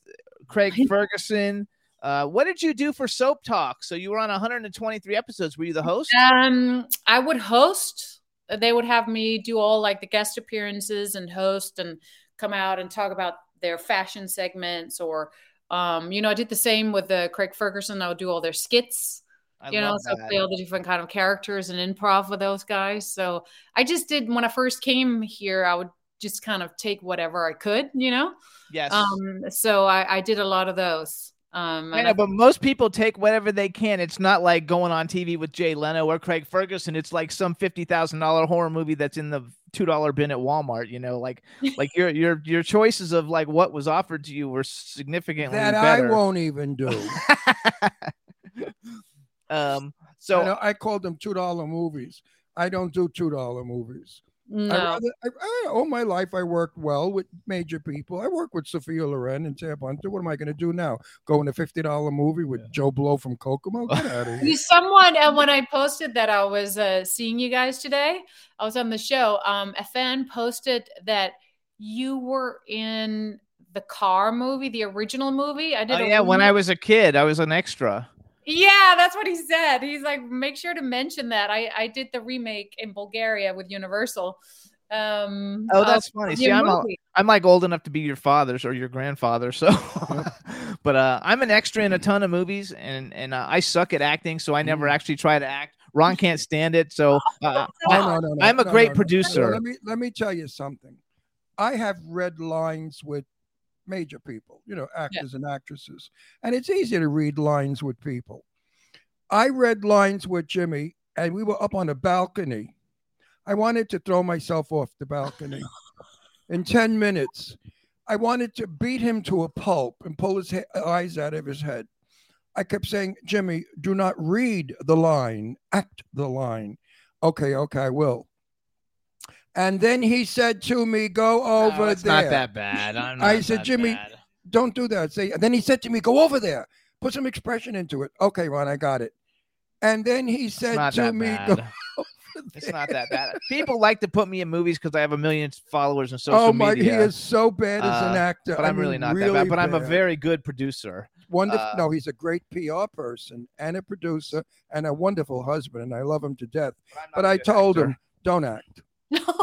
Craig Ferguson. Uh, what did you do for Soap Talk? So you were on 123 episodes. Were you the host? Um, I would host. They would have me do all like the guest appearances and host and come out and talk about their fashion segments or, um, you know, I did the same with uh, Craig Ferguson. I would do all their skits. I you know, so that. play all the different kind of characters and improv with those guys. So I just did when I first came here. I would just kind of take whatever I could, you know. Yes. Um, so I, I did a lot of those. Um, I know, I- but most people take whatever they can. It's not like going on TV with Jay Leno or Craig Ferguson. It's like some fifty thousand dollar horror movie that's in the two dollar bin at Walmart. You know, like like your your your choices of like what was offered to you were significantly that I won't even do. um. So So I, called them two dollar movies. I don't do two dollar movies. I no. rather, I, I, all my life, I worked well with major people. I work with Sophia Loren and Tab Hunter. What am I going to do now? Go in a fifty dollar movie with Joe Blow from Kokomo? Get out of here! Someone and when I posted that I was uh, seeing you guys today, I was on the show. Um, a fan posted that you were in the car movie, the original movie. I did. oh, a yeah, when I was a kid, I was an extra. Yeah, that's what he said. He's like, make sure to mention that. I I did the remake in Bulgaria with Universal. Um, Oh, of that's funny. See, I'm a, movie. I'm like old enough to be your father's or your grandfather. So, but uh, I'm an extra in a ton of movies, and and uh, I suck at acting, so I never Mm. actually try to act. Ron can't stand it, so uh, No, I'm, no, no, no, I'm a great no, no. producer. Let me let me tell you something. I have read lines with major people, you know, actors and actresses, and it's easy to read lines with people. I read lines with Jimmy, and we were up on a balcony. I wanted to throw myself off the balcony in 10 minutes. I wanted to beat him to a pulp and pull his he- eyes out of his head. I kept saying, Jimmy, do not read the line, act the line. Okay, okay, I will. And then he said to me, Go over No, it's there. not that bad. I'm I said, Jimmy, bad. Don't do that. Say, then he said to me, Go over there, put some expression into it. Okay, Ron, I got it. And then he said to me, bad. Go It's not that bad. People like to put me in movies because I have a million followers on social media. Oh my, media. he is so bad as an Uh, actor. but I I'm really mean, not that bad. But I'm a very good producer. wonderful. uh, no, he's a great PR person and a producer and a wonderful husband, and I love him to death. I'm But I told actor. him, don't act.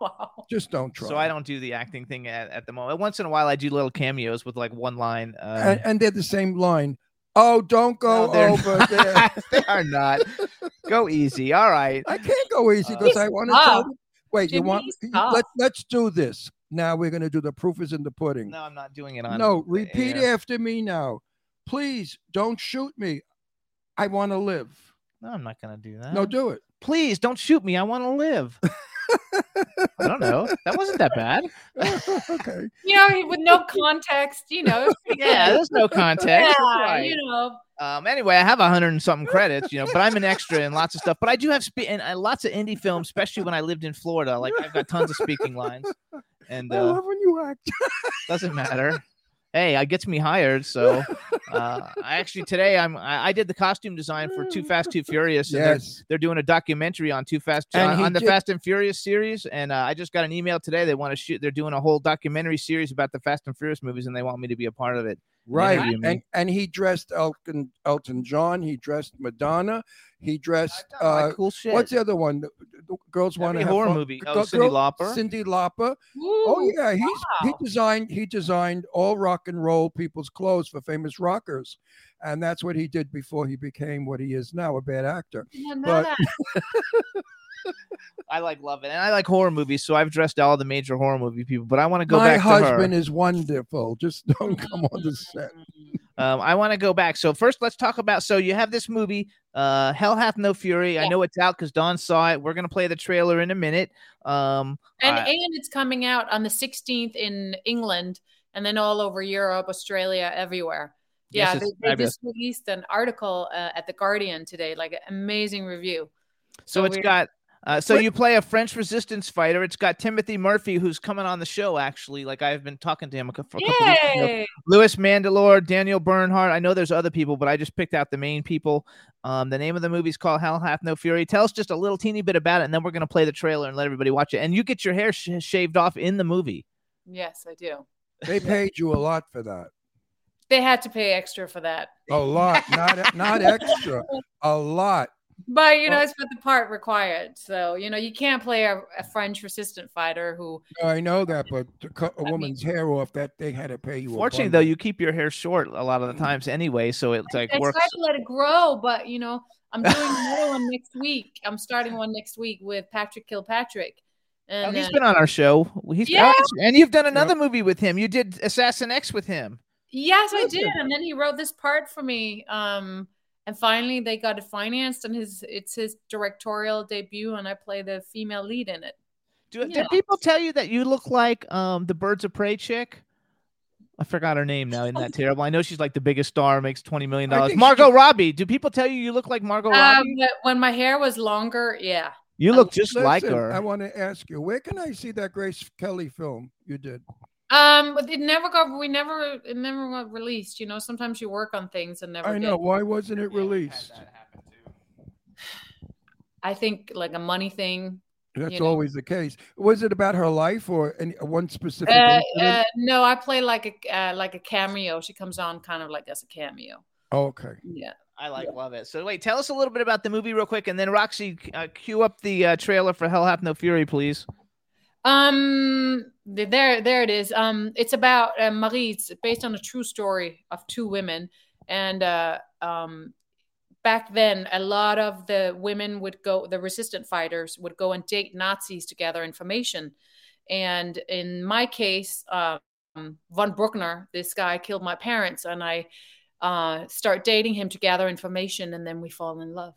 wow. Just don't try. So I don't do the acting thing at, at the moment. Once in a while, I do little cameos with like one line. Uh, and, and they're the same line. Oh, don't go no, they're over not. there. they are not. Go easy. All right. I can't go easy Uh, because I want to Stop. tell them. Wait, you want? stop. Let, let's do this. Now we're going to do the proof is in the pudding. No, I'm not doing it on. No, repeat air. after me now. Please don't shoot me. I want to live. No, I'm not gonna do that. No, do it. please don't shoot me. I want to live. I don't know. That wasn't that bad. okay. You know, with no context, you know. Yeah, there's no context. Yeah, right. you know. Um, anyway, I have a hundred and something credits, you know, but I'm an extra in lots of stuff. But I do have spe- and uh, lots of indie films, especially when I lived in Florida. Like I've got tons of speaking lines, and I uh, love when you act. doesn't matter. Hey, it gets me hired. So uh, I actually today I'm I, I did the costume design for Too Fast Too Furious. and they're- yes. They're doing a documentary on Too Fast on, on the did- Fast and Furious series, and uh, I just got an email today. They want to shoot. They're doing a whole documentary series about the Fast and Furious movies, and they want me to be a part of it. Right. interview. And and he dressed Elton Elton John. He dressed Madonna. He dressed uh, cool shit. what's the other one? The, the girls want to Every have horror fun. movie. Oh, Go- Cindy girl- Lauper. Cyndi Lauper. Oh yeah, he's he designed he designed all rock and roll people's clothes for famous rockers, and that's what he did before he became what he is now, a bad actor. I but- that. I like love it, and I like horror movies, so I've dressed all the major horror movie people. But I want to go My back husband to is wonderful. Just don't come on the set. Um, I want to go back. So first, let's talk about. So you have this movie, uh, Hell Hath No Fury. I know it's out because Dawn saw it. We're gonna play the trailer in a minute. Um, And I- and it's coming out on the 16th in England and then all over Europe, Australia, everywhere. Yes, Yeah, it's they, they just released an article uh, at the Guardian today, like an amazing review. So it's we're- got Uh, so What- you play a French resistance fighter. It's got Timothy Murphy, who's coming on the show. Actually, like I've been talking to him a, cou- for a couple weeks ago. Louis Mandylor, Daniel Bernhardt. I know there's other people, but I just picked out the main people. Um, the name of the movie is called Hell Hath No Fury. Tell us just a little teeny bit about it, and then we're gonna play the trailer and let everybody watch it. And you get your hair sh- shaved off in the movie. Yes, I do. They paid you a lot for that. They had to pay extra for that. A lot, not not extra. A lot. But you know, Well- it's what the part required. So you know, you can't play a, a French resistant fighter who. I know that, but to cut a woman's hair off, that they had to pay you. a Fortunately, bundle. though, you keep your hair short a lot of the times anyway, so it's like I works. tried to let it grow, but you know, I'm doing another one next week. I'm starting one next week with Patrick Kilpatrick. Oh, And he's uh, been on our show. He's Yeah. oh, and you've done another movie with him. You did Assassin X with him. Yes, I did. And then he wrote this part for me. Um, and finally they got it financed and his it's his directorial debut and I play the female lead in it. Do, Yeah. Did people tell you that you look like um the Birds of Prey chick? I forgot her name now. Isn't that terrible? I know she's like the biggest star, makes twenty million dollars. think she- Margot Robbie. Do people tell you you look like Margot Um, Robbie? but when my hair was longer, yeah. You look just like her. I want to ask you, where can I see that Grace Kelly film you did? Um, but it never got we never it never got released. You know, sometimes you work on things and never I know. get. Why wasn't it released? I think like a money thing. That's you know. always the case. Was it about her life or any one specific? Uh, uh, no, I play like a uh, like a cameo. She comes on kind of like as a cameo. okay. Yeah. I like love it. So wait, tell us a little bit about the movie real quick, and then Roxy, uh, cue up the uh, trailer for Hell Hath No Fury, please. Um, there, there it is. Um, it's about uh, Marie. It's based on a true story of two women, and uh, um, back then, a lot of the women would go. The resistant fighters would go and date Nazis to gather information, and in my case, um, von Bruckner, this guy killed my parents, and I uh, start dating him to gather information, and then we fall in love.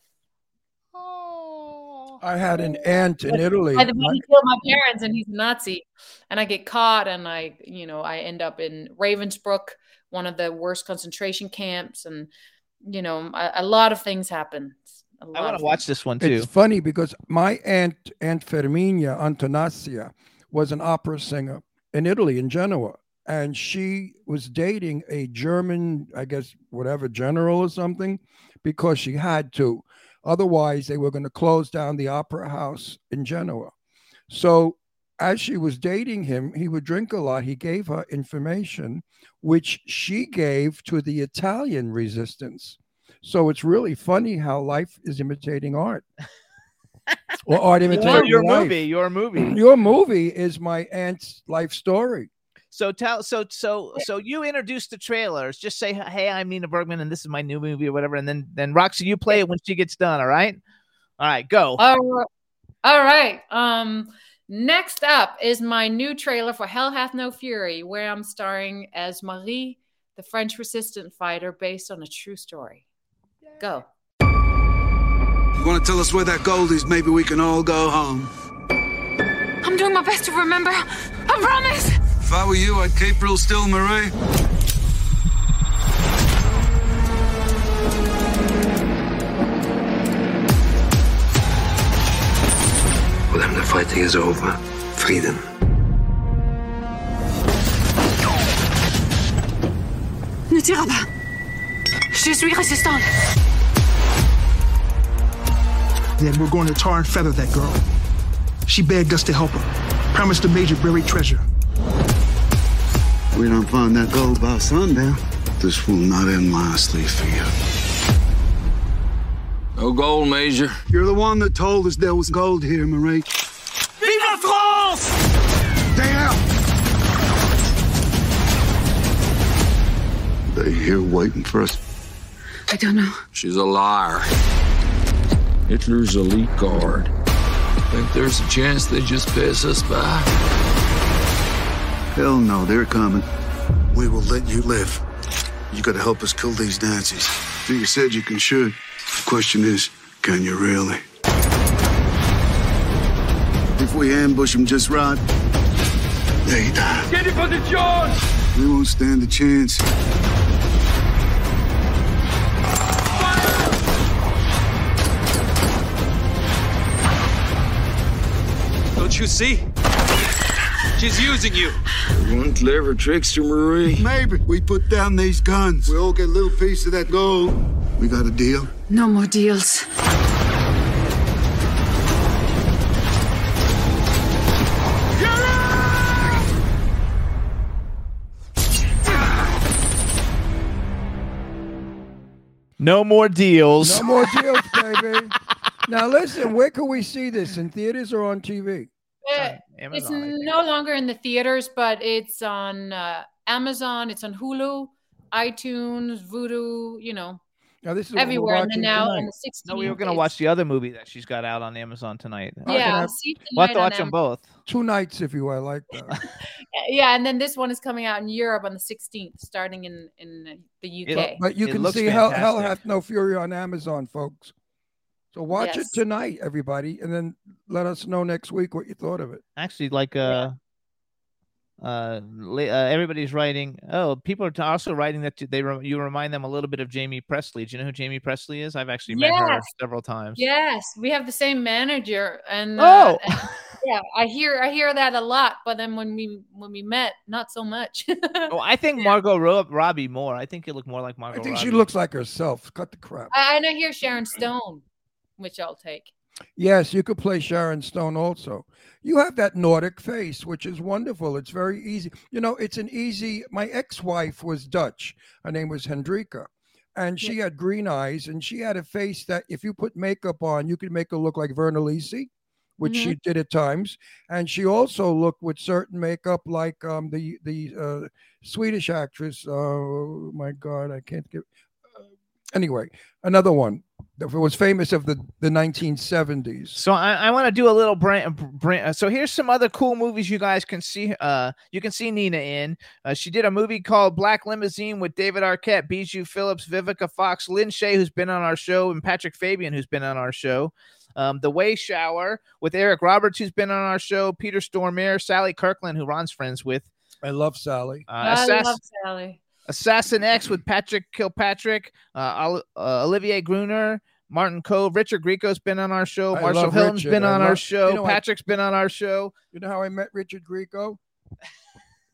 I had an aunt in But Italy. By the My- way, he killed my parents, and he's a Nazi, and I get caught, and I, you know, I end up in Ravensbrück, one of the worst concentration camps, and you know, a, a lot of things happen. A I lot want to watch this one too. It's funny because my aunt, Aunt Ferminia Antonasia, was an opera singer in Italy, in Genoa. And she was dating a German, I guess, whatever, general or something, because she had to. Otherwise, they were going to close down the opera house in Genoa. So, as she was dating him, he would drink a lot. He gave her information, which she gave to the Italian resistance. So it's really funny how life is imitating art. or art imitating your, your movie, your movie. Your movie is my aunt's life story. So tell, so so so you introduce the trailers. Just say, "Hey, I'm Nina Bergman, and this is my new movie, or whatever." And then then Roxy, you play it when she gets done. All right, all right, go. All right. All right. Um, next up is my new trailer for Hell Hath No Fury, where I'm starring as Marie, the French resistance fighter, based on a true story. Go. You want to tell us where that gold is? Maybe we can all go home. I'm doing my best to remember. I promise. If I were you, I'd keep real still, Marie. For them, the fighting is over. Freedom. Ne tire pas. Je suis résistante. Then we're going to tar and feather that girl. She begged us to help her, promised the major buried treasure. We don't find that gold by sundown. This will not end nicely for you. No gold, Major. You're the one that told us there was gold here, Marie. Vive la France! Stay out! They here waiting for us. I don't know. She's a liar. Hitler's elite guard. Think there's a chance they just pass us by? Hell no, they're coming. We will let you live. You gotta help us kill these Nazis. You said you can shoot. The question is, can you really? If we ambush them just right, they die. Get in position! We won't stand a chance. Don't you see? She's using you. One clever trickster, Marie. Maybe we put down these guns. We all get a little piece of that gold. We got a deal? No more deals. No more deals. No more deals, baby. Now listen, where can we see this? In theaters or on TV? It's Amazon, I think. no longer in the theaters, but it's on uh, Amazon. It's on Hulu, iTunes, Vudu. You know, Now this is everywhere. And then watching now on the 16th. No, we were gonna watch the other movie that she's got out on Amazon tonight. Yeah, have see We'll have to watch them both. two nights if you will. I like that. Yeah, and then this one is coming out in Europe on the 16th, starting in in the UK. But you It can see Hell, Hell. Hath No Fury on Amazon, folks. So watch Yes. it tonight, everybody, and then let us know next week what you thought of it. Actually, like uh, uh, uh, everybody's writing. Oh, people are also writing that they re- you remind them a little bit of Jaime Pressly. Do you know who Jaime Pressly is? I've actually met her several times. Yes, we have the same manager, and uh, Oh. and- yeah, I hear I hear that a lot. But then when we when we met, not so much. Oh, I think Margot Ro- Robbie more. I think you look more like Margot. I think she looks like herself. Cut the crap. I, and I hear Sharon Stone, which I'll take. Yes, you could play Sharon Stone also. You have that Nordic face, which is wonderful. It's very easy. You know, it's an easy. My ex-wife was Dutch. Her name was Hendrika, and she had green eyes, and she had a face that if you put makeup on, you could make her look like Virna Lisi, which she did at times. And she also looked with certain makeup like um, the the uh, Swedish actress. Oh my God, I can't give. Anyway, another one that was famous of the the 1970s. So I, I want to do a little brand, brand. So here's some other cool movies you guys can see. Uh, you can see Nina in. Uh, she did a movie called Black Limousine with David Arquette, Bijou Phillips, Vivica Fox, Lin Shaye, who's been on our show, and Patrick Fabian, who's been on our show. Um, the Way Shower with Eric Roberts, who's been on our show, Peter Stormare, Sally Kirkland, who Ron's friends with. I love Sally. Uh, I Assass- love Sally. Assassin X with Patrick Kilpatrick, uh, Ol- uh, Olivier Gruner, Martin Kove, Richard Grieco's been on our show, I Marshall love Hilton's Richard. been I on our show, you know, I- Patrick's been on our show. You know how I met Richard Grieco?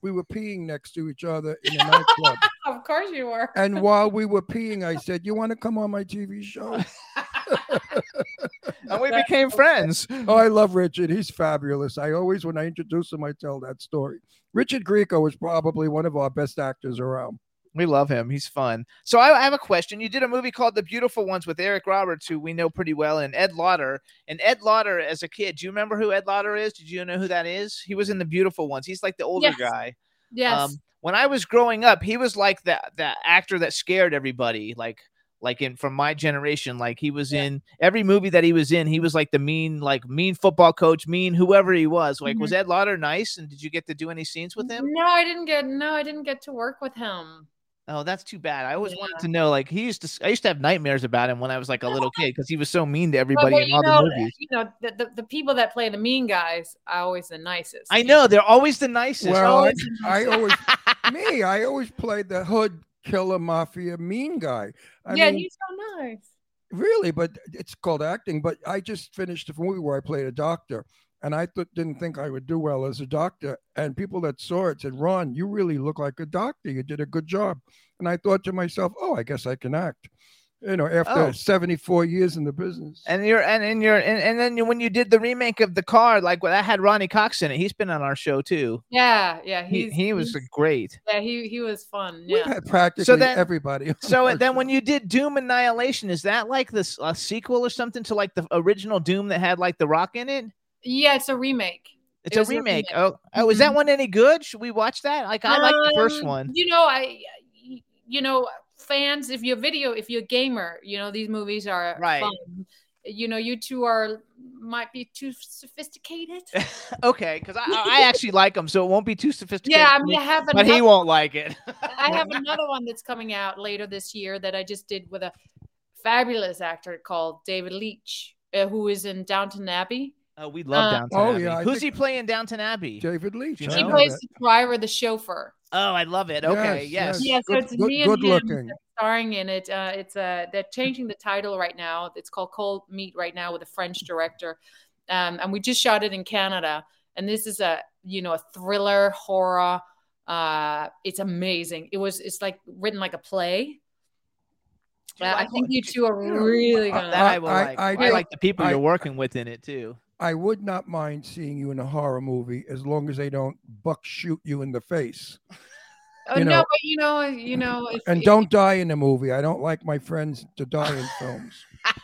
We were peeing next to each other in a nightclub. Of course you were. And while we were peeing, I said, You want to come on my TV show? And we became friends. Oh, I love Richard. He's fabulous. I always, when I introduce him, I tell that story. Richard Grieco is probably one of our best actors around. We love him. He's fun. So I, I have a question. You did a movie called The Beautiful Ones with Eric Roberts, who we know pretty well, and Ed Lauter. And Ed Lauter, as a kid, do you remember who Ed Lauter is? Did you know who that is? He was in The Beautiful Ones. He's like the older Yes. guy. Yes. Um, when I was growing up, he was like that that actor that scared everybody. Like like in from my generation, like he was in every movie that he was in. He was like the mean like mean football coach, mean whoever he was. Like was Mhm. Ed Lauter nice? And did you get to do any scenes with him? No, I didn't get. No, I didn't get to work with him. Oh, that's too bad. I always Yeah. wanted to know. Like he used to, I used to have nightmares about him when I was like a little kid because he was so mean to But, everybody well, in all know, the movies. you know, the, the, the people that play the mean guys are always the nicest. I know they're always the nicest. Well, I, always I always, me, I always played the hood killer mafia mean guy. I yeah, mean, he's so nice. Really, but it's called acting. But I just finished a movie where I played a doctor, and I th- didn't think I would do well as a doctor. And people that saw it said, "Ron, you really look like a doctor. You did a good job." And I thought to myself, "Oh, I guess I can act." You know, after Oh. 74 years in the business. And you're and and you're and, and then when you did the remake of the car, like well, that had Ronny Cox in it. He's been on our show too. Yeah, yeah, He he's he was he's- great. yeah, he he was fun. We've Yeah, had practically then- everybody. So then show. when you did Doom Annihilation, is that like this a sequel or something to like the original Doom that had like the Rock in it? yeah, it's a remake. It's It a was a remake. remake. Oh, oh, is that Mhm. one any good? Should we watch that? Like I like the first Um, one. You know, I, you know, fans. If you're video, if you're a gamer, you know these movies are Right. Fun. You know, you two are might be too sophisticated. okay, because I, I actually like them, so it won't be too sophisticated. yeah, I mean, I have but he won't like it. I have another one that's coming out later this year that I just did with a fabulous actor called David Leech, uh, who is in Downton Abbey. Oh, we love Uh, Downton Oh, Abbey. yeah, I Who's he playing Downton Abbey? David Leech. Do He know know plays the driver, the chauffeur. Oh, I love it. Okay, Yes, yes. yes. Yeah, so Good- it's good- me and good him looking. starring in it. Uh, it's uh, they're changing the title right now. It's called Cold Meat right now with a French director. um, and we just shot it in Canada. And this is a you know a thriller horror. Uh, it's amazing. It was it's like written like a play. Uh, I think you two are you really I- gonna. That I, will I- like. I I, do- like the people I- you're working with in it too. I would not mind seeing you in a horror movie as long as they don't buck shoot you in the face. oh, you no, but you know, you know, if, And if- don't die in the movie. I don't like my friends to die in films.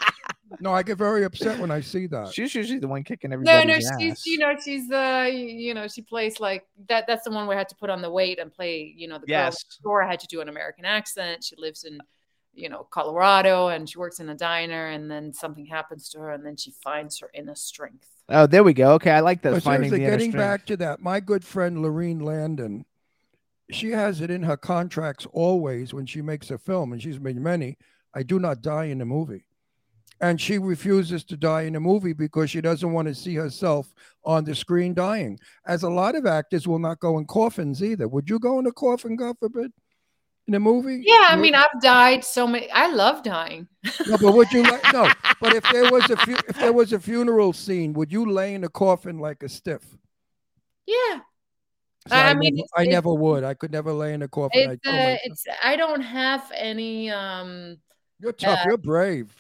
No, I get very upset when I see that. She's usually the one kicking everybody. No, everybody's no, she's ass. you know she's uh you know she plays like that. That's the one where I had to put on the weight and play. You know the girl Yes. next door had to do an American accent. She lives in you know Colorado and she works in a diner. And then something happens to her, and then she finds her inner strength. Oh, there we go. Okay, I like that. But oh, finding the getting strength. back to that, my good friend Lorene Landon, she has it in her contracts always when she makes a film, and she's made many. I do not die in a movie. And she refuses to die in a movie because she doesn't want to see herself on the screen dying. As a lot of actors will not go in coffins either. Would you go in a coffin, God forbid, in a movie? Yeah, I Would- mean I've died so many. I love dying. no, but would you like no? But if there was a fu- if there was a funeral scene, would you lay in a coffin like a stiff? Yeah, So I I, mean, never, I never would. I could never lay in a coffin. I it's told uh, it's. I don't have any um. You're tough. uh, You're brave.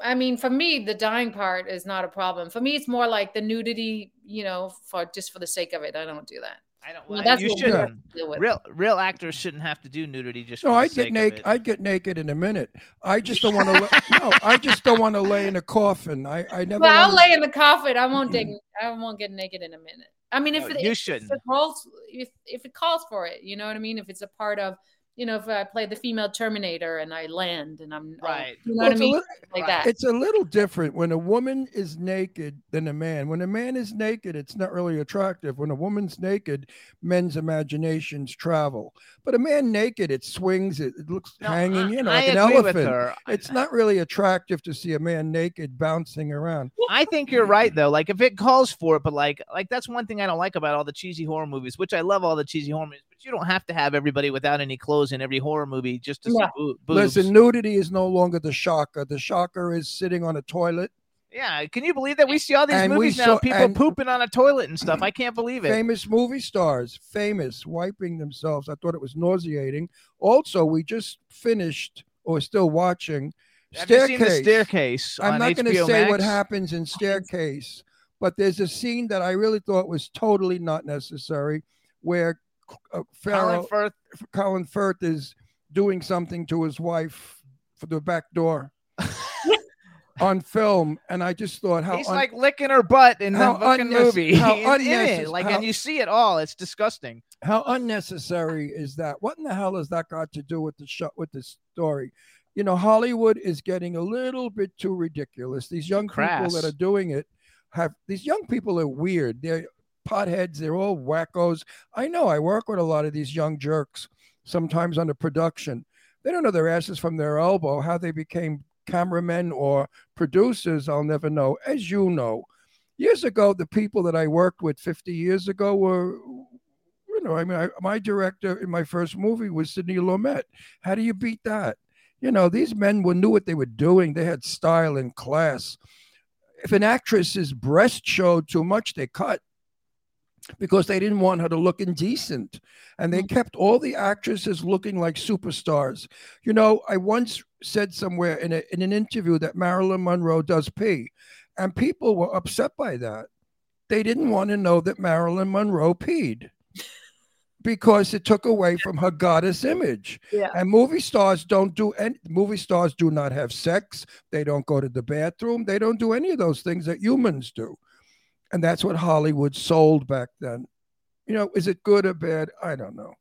I mean, for me, the dying part is not a problem. For me, it's more like the nudity, you know, for just for the sake of it. I don't do that. I don't. Well, that's you what we shouldn't. to deal with. Real real actors shouldn't have to do nudity just. No, for the I'd get naked. I'd get naked in a minute. I just don't want to. no, I just don't want to lay in a coffin. I, I never. Well, I'll wanna- lay in the coffin. I won't hmm. dig. I won't get naked in a minute. I mean, if No, it, you if, shouldn't. If it calls, if if it calls for it, you know what I mean. If it's a part of, you know, if I play the female Terminator and I land and I'm all- Right. you know Well, what I mean, little- like right. that. It's a little different when a woman is naked than a man. When a man is naked, it's not really attractive. When a woman's naked, men's imaginations travel. But a man naked, it swings, it, it looks No, hanging, you know, I like an elephant. It's not really attractive to see a man naked bouncing around. I think you're right though. Like if it calls for it, but like like that's one thing I don't like about all the cheesy horror movies, which I love all the cheesy horror movies, but you don't have to have everybody without any clothes in every horror movie just to see Yeah. boo- boobs. Listen, nudity is no longer the shocker. The shocker is sitting on a toilet. yeah, can you believe that we see all these And movies now? People pooping on a toilet and stuff. I can't believe it. Famous movie stars, famous, wiping themselves. I thought it was nauseating. Also, we just finished or still watching Have you seen the Staircase. staircase? I'm not going to say what happens in Staircase, but there's a scene that I really thought was totally not necessary where uh, Colin Firth. Colin Firth is doing something to his wife for the back door on film. And I just thought how He's un- like licking her butt in the fucking movie. how it. Like, how- and you see it all. It's disgusting. how unnecessary is that? What in the hell has that got to do with the show with the story? You know, Hollywood is getting a little bit too ridiculous. These young people that are doing it have these young people are weird. They're potheads, they're all wackos. I know I work with a lot of these young jerks sometimes on the production. They don't know their asses from their elbow. How they became cameramen or producers, I'll never know. As you know, years ago, the people that I worked with 50 years ago were, you know, I mean, I, my director in my first movie was Sidney Lumet. How do you beat that? You know, these men were, knew what they were doing. They had style and class. If an actress's breast showed too much, they cut because they didn't want her to look indecent. And they mm. kept all the actresses looking like superstars. You know, I once said somewhere in, a, in an interview that Marilyn Monroe does pee, and people were upset by that. They didn't want to know that Marilyn Monroe peed because it took away from her goddess image. Yeah. And movie stars don't do any movie stars do not have sex. They don't go to the bathroom. They don't do any of those things that humans do. And that's what Hollywood sold back then. You know, is it good or bad? I don't know.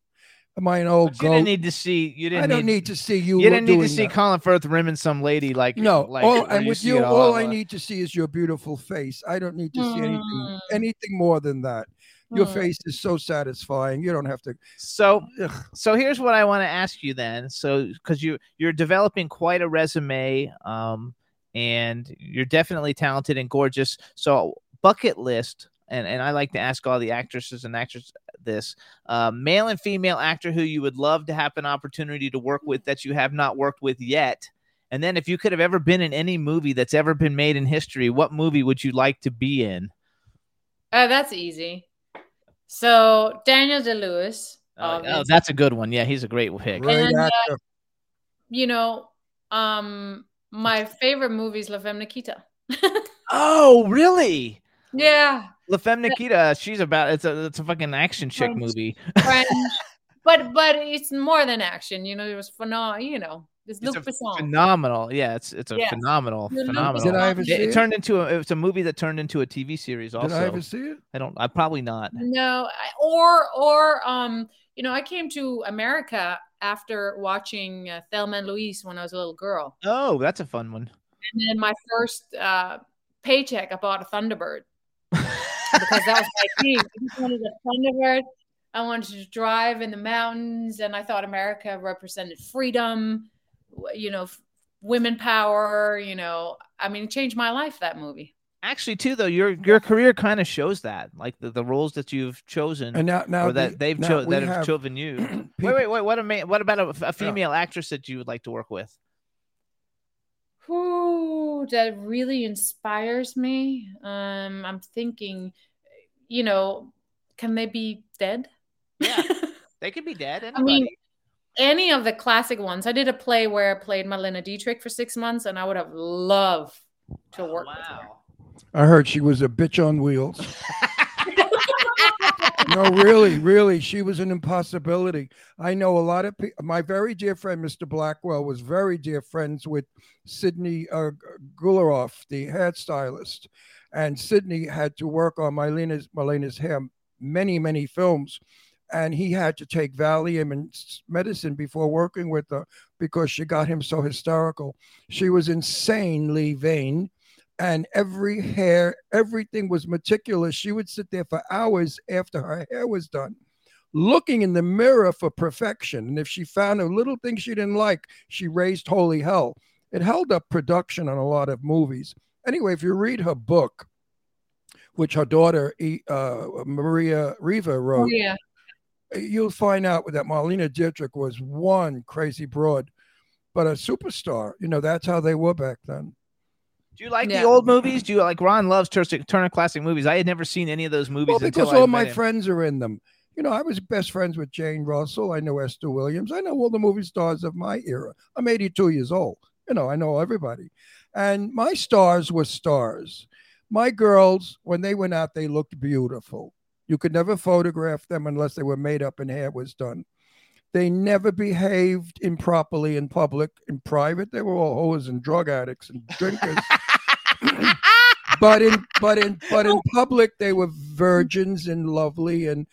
Am I an old But you didn't need to see. You didn't. I don't need, need to see you. You didn't need to see that. Colin Firth rimming some lady like No, Like, all, where and with you, it all I need to see is your beautiful face. I don't need to see anything, Mm. anything more than that. Your Mm. face is so satisfying. You don't have to. So, Ugh. so here's what I want to ask you then. So, because you you're developing quite a resume, um, and you're definitely talented and gorgeous. So, bucket list, and and I like to ask all the actresses and actors this: uh, male and female actor who you would love to have an opportunity to work with that you have not worked with yet, And then if you could have ever been in any movie that's ever been made in history, what movie would you like to be in? Uh, that's easy. So Daniel Day Lewis. Oh, oh, that's a good one. Yeah, he's a great pick. Great And, uh, you know, um, my favorite movie is La Femme Nikita. Oh, really? Yeah, La Femme Nikita, she's about it's a it's a fucking action chick French. movie. French, but but it's more than action. You know, it was phenomenal. You know, it's It's Luc a Besson. phenomenal. Yeah, it's it's a Yes. phenomenal, Luc phenomenal. Did I ever it, see it it? turned into a it's a movie that turned into a TV series also. Did I ever see it? I don't I probably not. No, I- or or um, you know, I came to America after watching uh, Thelma and Louise when I was a little girl, Oh, that's a fun one. and then my first uh, paycheck, I bought a Thunderbird because that was my thing. I just wanted a Thunderbird. I wanted to drive in the mountains, and I thought America represented freedom, you know, women power. You know, I mean, it changed my life. That movie. Actually, too, though, your your career kind of shows that, like the, the roles that you've chosen, And now, now or that the- they've now cho- that have have chosen you. wait, wait, wait. What a ma- what about a, a female actress that you would like to work with? Who that really inspires me? Um, I'm thinking, you know, can they be dead? Yeah, they could be dead. I mean, any of the classic ones. I did a play where I played Marlene Dietrich for six months, and I would have loved to work with her. wow. I heard she was a bitch on wheels. no, really, really, she was an impossibility. I know a lot of people. My very dear friend, Mr. Blackwell, was very dear friends with Sydney uh, Guilaroff, the hairstylist, and Sydney had to work on Marlene's Marlene's hair many, many films, and he had to take Valium and medicine before working with her because she got him so hysterical. She was insanely vain and every hair, everything was meticulous. She would sit there for hours after her hair was done, looking in the mirror for perfection. And if she found a little thing she didn't like, she raised holy hell. It held up production on a lot of movies. Anyway, if you read her book, which her daughter uh, Maria Riva wrote, Oh yeah, you'll find out that Marlene Dietrich was one crazy broad, but a superstar. You know, that's how they were back then. Do you like Yeah. the old movies? Do you like Ron loves Turner Classic Movies? I had never seen any of those movies Well, because I all met my him. friends are in them. You know, I was best friends with Jane Russell. I know Esther Williams. I know all the movie stars of my era. I'm 82 years old. You know, I know everybody. And my stars were stars. My girls, when they went out, they looked beautiful. You could never photograph them unless they were made up and hair was done. They never behaved improperly in public. In private, they were all hoes and drug addicts and drinkers. but in but in but in public they were virgins and lovely and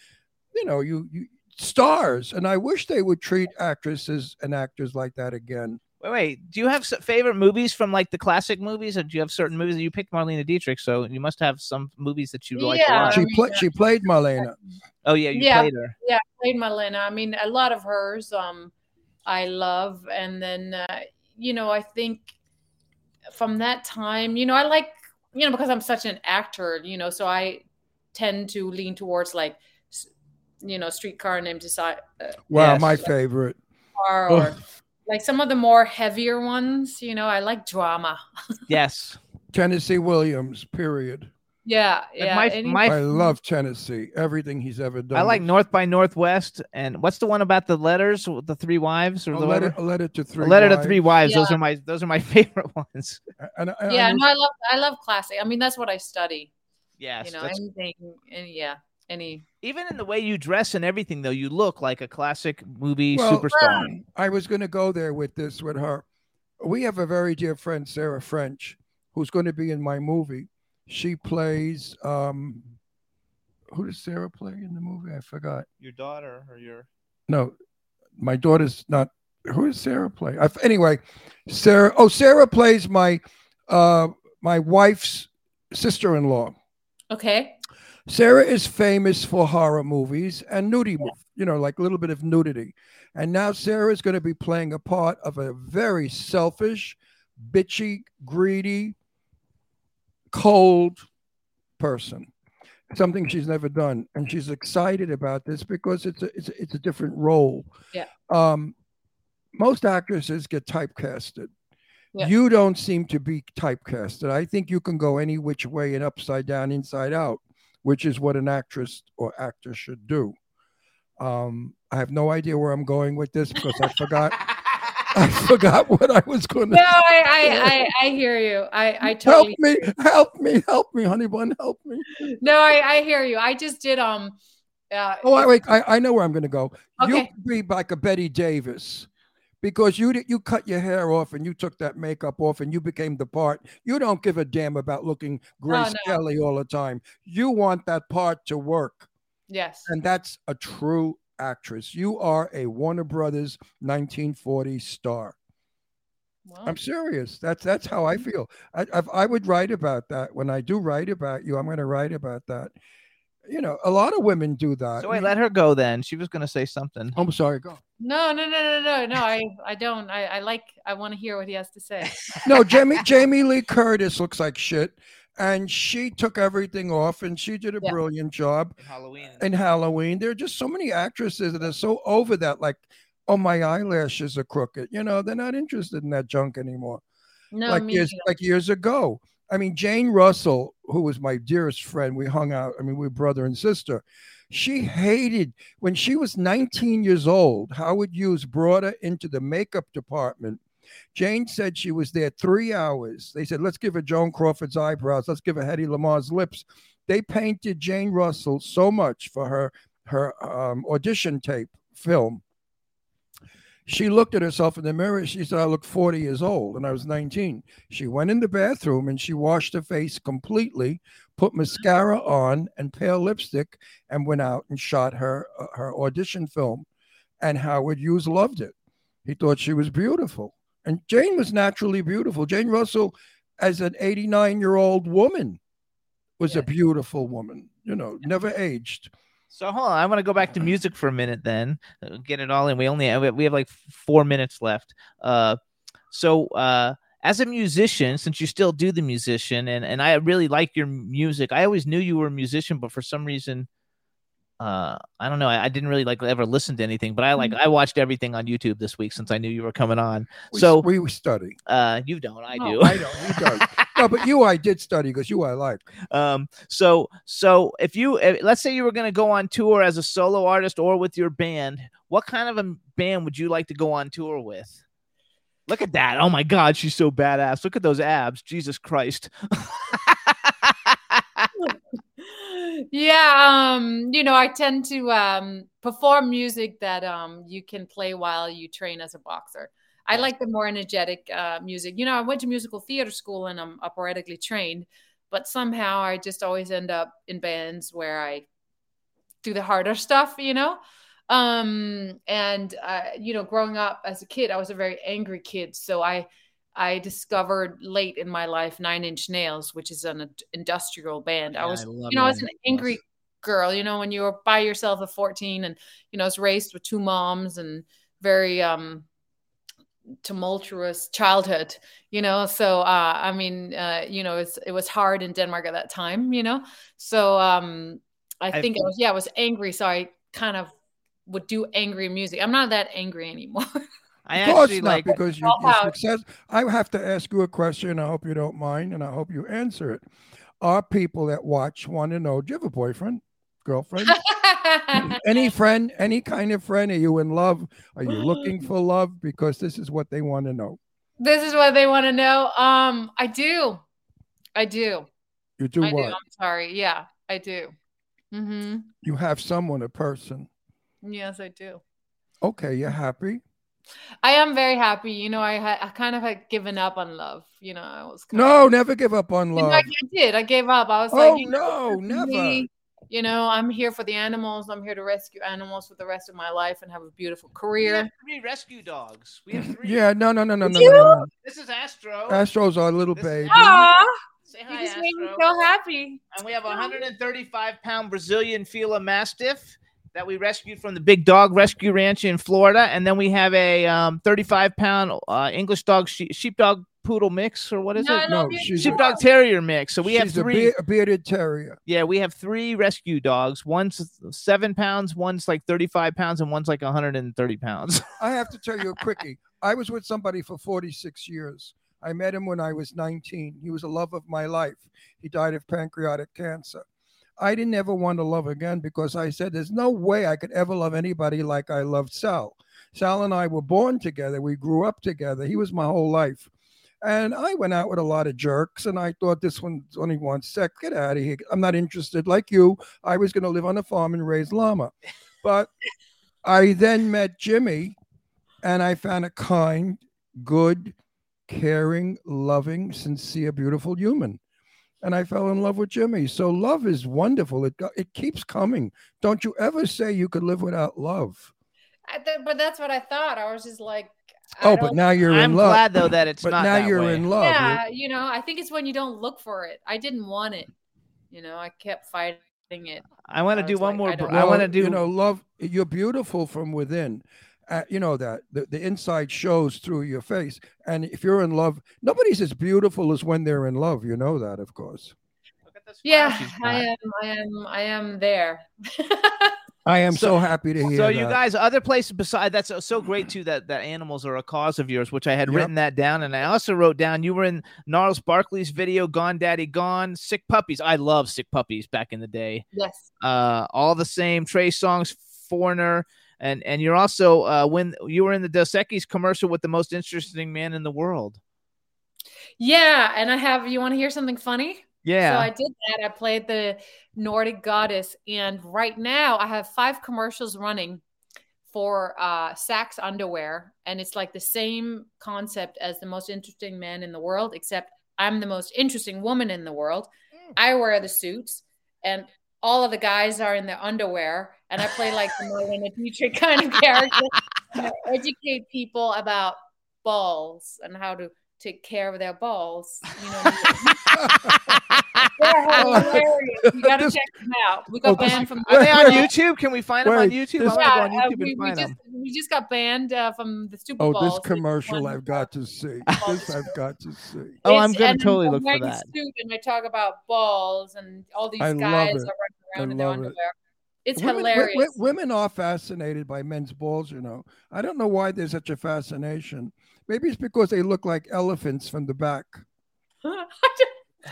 you know you, you stars and i wish they would treat actresses and actors like that again Wait, wait. Do you have favorite movies from like the classic movies, or do you have certain movies that you picked Marlene Dietrich? So you must have some movies that you like a Yeah. lot. she played she played marlene Oh yeah, you Yeah. played her. yeah. I played Marlene. I mean, a lot of hers. Um, I love, and then uh, you know, I think from that time, you know, I like, you know, because I'm such an actor, you know, so I tend to lean towards like, you know, Streetcar Named Desire. Uh, wow Yes. my favorite or, or like some of the more heavier ones. You know, I like drama. Yes. tennessee williams period Yeah, Like yeah. my- my- i love tennessee everything he's ever done I like North by Northwest, and what's the one about the letters, the three wives, or a the letter, a letter to three a letter to Wives. three wives. Those are my those are my favorite ones. and, and yeah, I no, I love, I love classic. I mean, that's what I study. Yes, you know, anything, any, yeah, any. even in the way you dress and everything, though, you look like a classic movie Well, superstar. I was going to go there with this with her. We have a very dear friend, Sarah French, who's going to be in my movie. She plays. um Who does Sarah play in the movie? I forgot. Your daughter or your No, my daughter's not. Who does Sarah play? I, anyway, Sarah. Oh, Sarah plays my uh my wife's sister-in-law. Okay. Sarah is famous for horror movies and nudity, mov- you know, like a little bit of nudity. And now Sarah is going to be playing a part of a very selfish, bitchy, greedy, cold person. Something she's never done, and she's excited about this because it's a it's a, it's a different role. Yeah. Um, most actresses get typecasted. Yeah. You don't seem to be typecasted. I think you can go any which way and upside down, inside out, which is what an actress or actor should do. Um, I have no idea where I'm going with this because I forgot. I forgot what I was going to. Say. No, I, I, I, I hear you. I, I help me, help me, help me, honey bun, help me. No, I, I hear you. I just did. Um. Uh, Oh, I, wait, I, I know where I'm going to go. You Okay. could be like a Bette Davis because you did- you cut your hair off and you took that makeup off and you became the part. You don't give a damn about looking Grace no. Kelly all the time. You want that part to work, yes. and that's a true actress. You are a Warner Brothers 1940 star. Well, I'm serious. That's that's how I Mm-hmm. feel. I, I I would write about that when I do write about you. I'm going to write about that. You know, a lot of women do that. So wait, let her go then. She was going to say something. I'm sorry. Go. no, no, no, no, no, no. I, I don't. I, I like. I want to hear what he has to say. No, Jamie Jamie Lee Curtis looks like shit, and she took everything off, and she did a Yeah. brilliant job Halloween. in Halloween. There are just so many actresses that are so over that, like, oh, my eyelashes are crooked. You know, they're not interested in that junk anymore. No, like me years like years ago. I mean, Jane Russell, who was my dearest friend, we hung out. I mean, we were brother and sister. She hated when she was 19 years old. Howard Hughes brought her into the makeup department. Jane said she was there three hours. They said, let's give her Joan Crawford's eyebrows. Let's give her Hedy Lamarr's lips. They painted Jane Russell so much for her her um, audition tape film. She looked at herself in the mirror. She said, I look 40 years old, and I was 19. She went in the bathroom and she washed her face completely, put mascara on and pale lipstick, and went out and shot her uh, her audition film. And Howard Hughes loved it. He thought she was beautiful. And Jane was naturally beautiful. Jane Russell, as an 89 year old woman, was a beautiful woman, you know, never aged. So hold on, I want to go back to music for a minute. Then Uh, get it all in. We only have, we have like four minutes left. Uh, so uh, as a musician, since you still do the musician, and and I really like your music. I always knew you were a musician, but for some reason, uh, I don't know. I, I didn't really like ever listen to anything. But I like I watched everything on YouTube this week since I knew you were coming on. We, so we study. uh, you don't, I Oh, do. I know, he does. no, but you I did study because you I like. Um, so so if you eh, let's say you were going to go on tour as a solo artist or with your band, what kind of a band would you like to go on tour with? Look at that. Oh my god, she's so badass. Look at those abs. Jesus Christ. yeah um you know i tend to um perform music that um you can play while you train as a boxer. I like the more energetic uh music. You know i went to musical theater school and i'm operatically trained but somehow i just always end up in bands where i do the harder stuff you know? Um and uh, you know growing up as a kid i was a very angry kid so i I discovered late in my life Nine Inch Nails, which is an industrial band. I was, I you know, I was an angry girl. You know, when you were by yourself at 14, and you know, I was raised with two moms and very um tumultuous childhood. You know, so uh, I mean, uh, you know, it's it was hard in Denmark at that time. You know, so um, I I- think I was yeah, I was angry, so I kind of would do angry music. I'm not that angry anymore. I Of course actually not, like because you, Drop your out. success. I have to ask you a question. I hope you don't mind, and I hope you answer it. Our people that watch want to know: Do you have a boyfriend, girlfriend, any friend, any kind of friend? Are you in love? Are you looking for love? Because this is what they want to know. this is what they want to know. Um, I do, I do, You do I do. what? I'm sorry. Yeah, I do. Mm-hmm. You have someone, a person. Yes, I do. Okay, you're happy. I am very happy. You know, I had I kind of had given up on love. You know, I was kind No, never give up on You know, love. I, I did. I gave up. I was Oh, like, you no, know, never. me. You know, I'm here for the animals. I'm here to rescue animals for the rest of my life and have a beautiful we have career. three rescue dogs. We have three. Yeah, no, no, no, no, no, no, no. This is Astro. Astro's our little This is- baby. Aw, Say you hi, just made me so happy. And we have a 135 pound Brazilian Fila Mastiff that we rescued from the Big Dog Rescue Ranch in Florida. And then we have a um, 35 pound uh, English dog she- sheepdog poodle mix, or what is No, it? no, No, you- a, Sheepdog terrier mix. So we have she's a three. a bearded terrier. yeah, we have three rescue dogs. One's seven pounds, one's like 35 pounds, and one's like 130 pounds. I have to tell you a quickie. I was with somebody for 46 years. I met him when I was 19. He was a love of my life. He died of pancreatic cancer. I didn't ever want to love again because I said there's no way I could ever love anybody like I loved Sal. Sal and I were born together. We grew up together. He was my whole life. And I went out with a lot of jerks, and I thought this one's only wants sex. Get out of here. I'm not interested. Like you, I was going to live on a farm and raise llama. But I then met Jimmy, and I found a kind, good, caring, loving, sincere, beautiful human. And I fell in love with Jimmy. So love is wonderful. It it keeps coming. Don't you ever say you could live without love. I th- but that's what I thought. I was just like, I Oh, but now you're I'm in love. glad though that it's but not now that you're way. in love. You're- yeah, you know, I think it's when you don't look for it. I didn't want it. You know, I kept fighting it. I want to do one like, more. I don't I want to do. You know, love. You're beautiful from within. Uh, you know that the, the inside shows through your face. And if you're in love, nobody's as beautiful as when they're in love. You know that, of course. Yeah, I am. I am. I am there. I am so, So- happy to hear So that. you guys, other places beside that's so- so great too that that animals are a cause of yours, which I had Yep. written that down, and I also wrote down you were in Gnarls Barkley's video "Gone Daddy Gone," Sick Puppies. I love Sick Puppies back in the day. yes. Uh, all the same Trey Songz, Foreigner, and and you're also uh when you were in the Dos Equis commercial with the most interesting man in the world. Yeah, and I have. You want to hear something funny? Yeah. So I did that. I played the Nordic goddess, and right now I have five commercials running for uh, SAXX underwear, and it's like the same concept as the most interesting man in the world, except I'm the most interesting woman in the world. I wear the suits, and all of the guys are in their underwear, and I play like the Marlena Dietrich kind of character. Educate people about balls and how to take care of their balls. You know, they're hilarious. You got to This- check them out. We got Oh, this- banned from. Are they on YouTube? Can we find them on YouTube? this- I want to Yeah, go on uh, we, we just we just got banned uh, from the Super Oh, Bowl. this commercial I've got to see. Oh, This I've got to see. Oh, I'm gonna and totally I'm look for wearing a that. Suit and I talk about balls and all these I guys it. are running I around in their love it. underwear. It's Women- wi- hilarious. wi- women are fascinated by men's balls, you know. I don't know why there's such a fascination. Maybe it's because they look like elephants from the back. I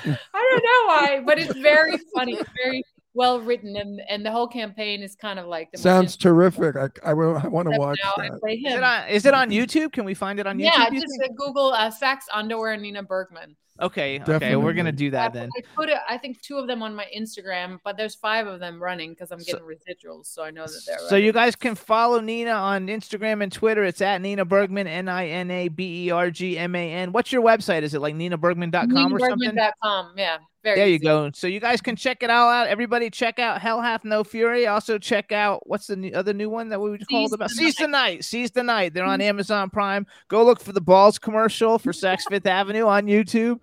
don't know why, but it's very funny. It's very well written, and and the whole campaign is kind of like the most Sounds terrific. I, I, want to watch now I that. play Is it on? Is it on YouTube? Can we find it on YouTube? yeah, you just think? Google uh, SAXX underwear Nina Bergman. Okay, okay, we're gonna Definitely. do I, that then. I put it, I think two of them on my Instagram, but there's five of them running because I'm So- getting residuals, so I know that they're. So you guys can follow Nina on Instagram and Twitter. It's at Nina Bergman, N I N A B E R G M A N. What's your website? Is it like ninabergman.com or something? NinaBergman.com. Yeah, very. There you easy. go. So you guys can check it all out. Everybody check out Hell Hath No Fury. Also check out what's the new, other new one that we called Seize about? the Seize the Night. Seize the Night. They're Mm-hmm. on Amazon Prime. Go look for the Balls commercial for Saks Fifth Avenue on YouTube.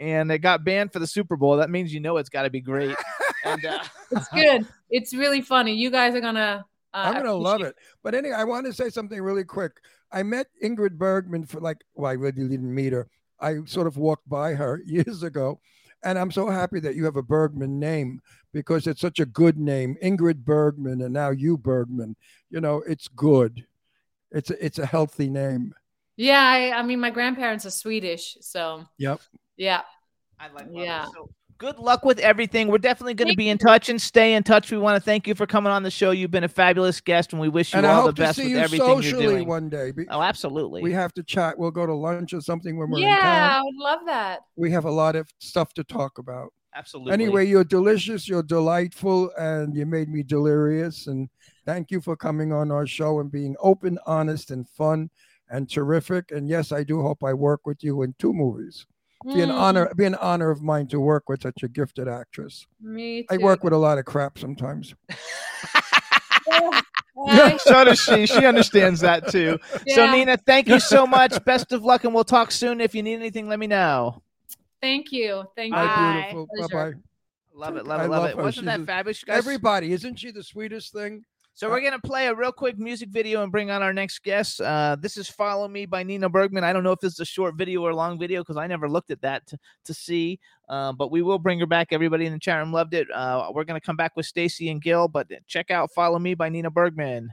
And it got banned for the Super Bowl. That means you know it's got to be great. And uh, It's good. It's really funny. You guys are gonna. Uh, I'm gonna love it. But anyway, I want to say something really quick. I met Ingrid Bergman for like, well, I really didn't meet her. I sort of walked by her years ago, and I'm so happy that you have a Bergman name because it's such a good name, Ingrid Bergman, and now you Bergman. You know, it's good. It's a, it's a healthy name. Yeah, I, I mean, my grandparents are Swedish, so Yep. yeah. I like Yeah. So good luck with everything. We're definitely going to be in touch and stay in touch. We want to thank you for coming on the show. You've been a fabulous guest, and we wish you and all the hope to best see with you everything you're socially doing. one day. Oh, absolutely. We have to chat. We'll go to lunch or something when we're in Yeah. I would love that. We have a lot of stuff to talk about. absolutely. Anyway, you're delicious, you're delightful, and you made me delirious. And thank you for coming on our show and being open, honest, and fun and terrific. And yes, I do hope I work with you in two movies. Be an Mm, honor, be an honor of mine to work with such a gifted actress. Me too. I work with a lot of crap sometimes. Bye. so does she. She understands that too. So Nina, thank you so much. Best of luck, and we'll talk soon. If you need anything, let me know. Thank you. Thank you. beautiful. Bye bye. Love it, love it, love, love it. her. Wasn't She's that a- fabulous? Guys? Everybody, isn't she the sweetest thing? So we're gonna play a real quick music video and bring on our next guest. Uh, this is "Follow Me" by Nina Bergman. I don't know if this is a short video or long video because I never looked at that to, to see. Uh, but we will bring her back. Everybody in the chat room loved it. Uh, we're gonna come back with Stacey and Gil, but check out "Follow Me" by Nina Bergman.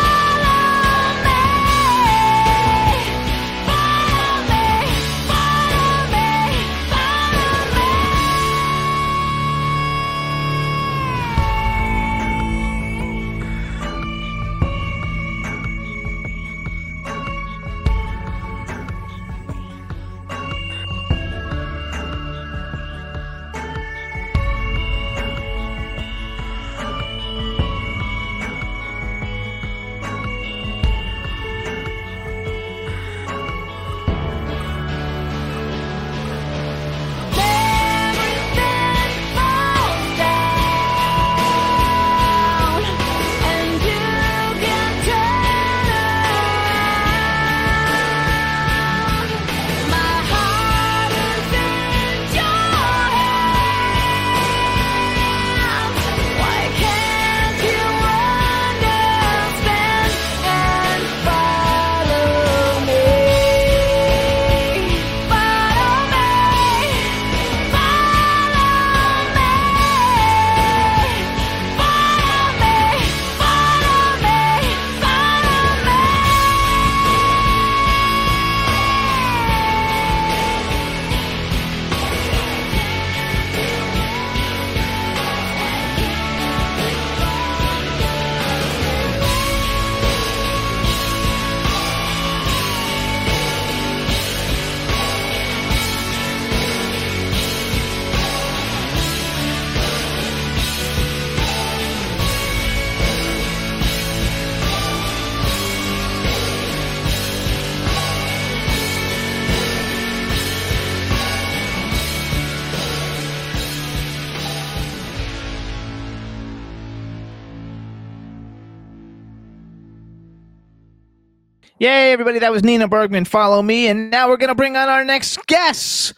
Yay, everybody. That was Nina Bergman. Follow me. And now we're going to bring on our next guests.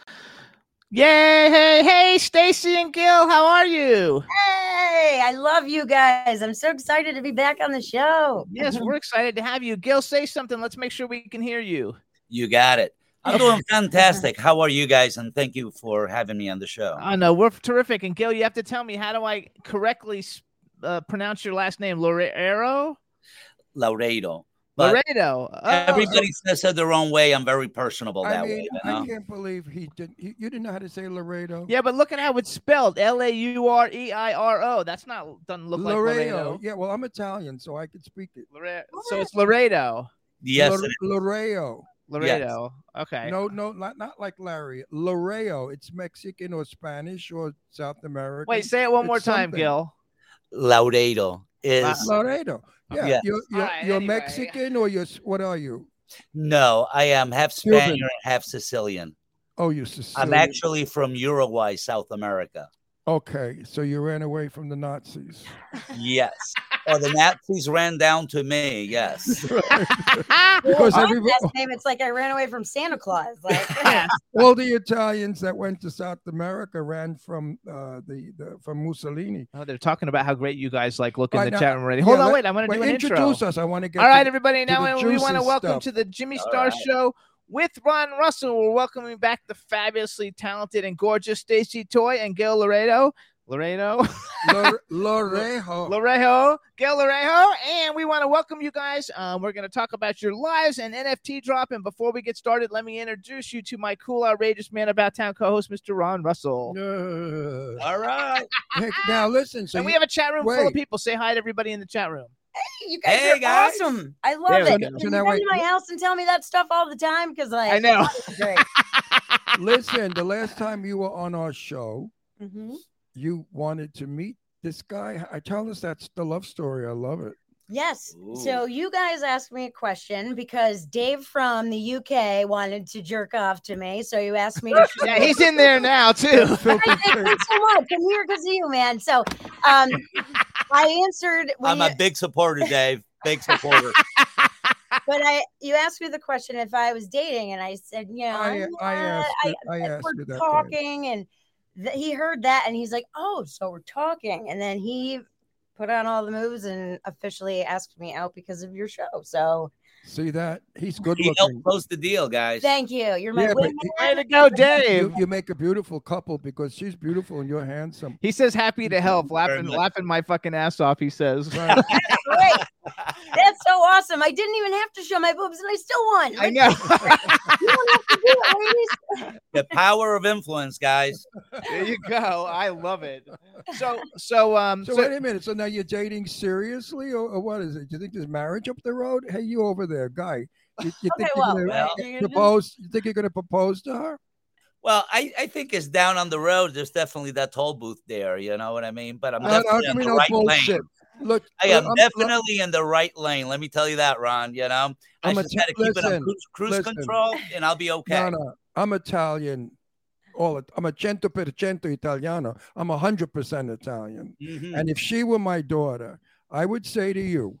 Yay. Hey, hey, Stacey and Gil. How are you? Hey, I love you guys. I'm so excited to be back on the show. Yes, we're excited to have you. Gil, say something. Let's make sure we can hear you. You got it. I'm doing fantastic. How are you guys? And thank you for having me on the show. I know. We're terrific. And Gil, you have to tell me, how do I correctly uh, pronounce your last name? Laredo? Laredo. But Laredo. Oh, everybody says it their own way. I'm very personable that I way. mean, you I can't believe he didn't. You didn't know how to say Laredo. Yeah, but look at how it's spelled. L A U R E I R O. That's not doesn't look like Laredo. Yeah, well, I'm Italian, so I could speak it. Lare- So it's Laredo. Yes, Lor- it is. Laredo. Laredo. Okay. No, no, not not like Larry. Laredo. It's Mexican or Spanish or South American. Wait, say it one more time, something. Gil. Laredo is Laredo. Yeah, Yeah. you're you're, Alright, you're anyway. Mexican or you're what are you? no. I am half Cuban. Spaniard and half Sicilian. Oh, you're Sicilian. I'm actually from Uruguay, South America. okay. So you ran away from the Nazis. Yes. oh, the Nazis ran down to me. Yes. because My everybody, last name, it's like I ran away from Santa Claus. Like, all the Italians that went to South America ran from uh, the, the from Mussolini. Oh, they're talking about how great you guys like look in Right, the now- chat room already. yeah, Hold on, wait. I'm going to wait, do an introduce intro. us. I want to get All right, to- everybody. Now we want to welcome stuff. to the Jimmy All Star right. Show with Ron Russell. We're welcoming back the fabulously talented and gorgeous Stacey Toy and Gil Laredo. Laredo. Lore- Lorejo. Lorejo, Gail Lorejo, and we want to welcome you guys. Um, we're going to talk about your lives and NFT drop. And before we get started, let me introduce you to my cool, outrageous man about town co-host, Mr. Ron Russell. All right. Hey, now listen. So and we have a chat room full of people. Say hi to everybody in the chat room. Hey, you guys Hey, are guys. awesome. I love There it. go. Can So you now come wait, to my house and tell me that stuff all the time? Because like I know. Listen, the last time you were on our show, Mhm. You wanted to meet this guy. I tell us that's the love story. I love it. Yes. Ooh. So you guys asked me a question because Dave from the UK wanted to jerk off to me. So you asked me to. Yeah, he's in there now too. Filthy Thank you so much. I'm here because of you, man. So um, I answered I'm you, a big supporter, Dave. Big supporter. but I you asked me the question if I was dating, and I said, you know, I, I asked. I, you- I I- asked we're you that. Dave. talking, and th- he heard that, and he's like, oh, so we're talking, and then he put on all the moves and officially asked me out because of your show. So See that? He's good He looking. helped close the deal, guys. thank you. You're my Yeah, but wingman. Way to go, Dave. You, you make a beautiful couple because she's beautiful and you're handsome. He says happy to help, laughing, laughing my fucking ass off. He says. Right. Great. That's so awesome. I didn't even have to show my boobs, and I still won. I know. You don't have to do it. The power of influence, guys. there you go. I love it. So, so, um, So, so- wait a minute. So now you're dating seriously, or, or what is it? Do you think there's marriage up the road? Hey, you over there, guy. You, you Okay, think well, you're gonna well, propose? You think you're going to propose to her? Well, I, I think it's down on the road. There's definitely that toll booth there. You know what I mean? But I'm No, no, definitely give in me the right bullshit. lane. Look, I am I'm- definitely in the right lane. Let me tell you that, Ron. You know, I I'm just got to keep it on cruise, cruise listen. control, and I'll be okay. No, no. I'm Italian. All it. I'm a cento per cento Italiano. I'm a hundred percent Italian. Mhm. And if she were my daughter, I would say to you,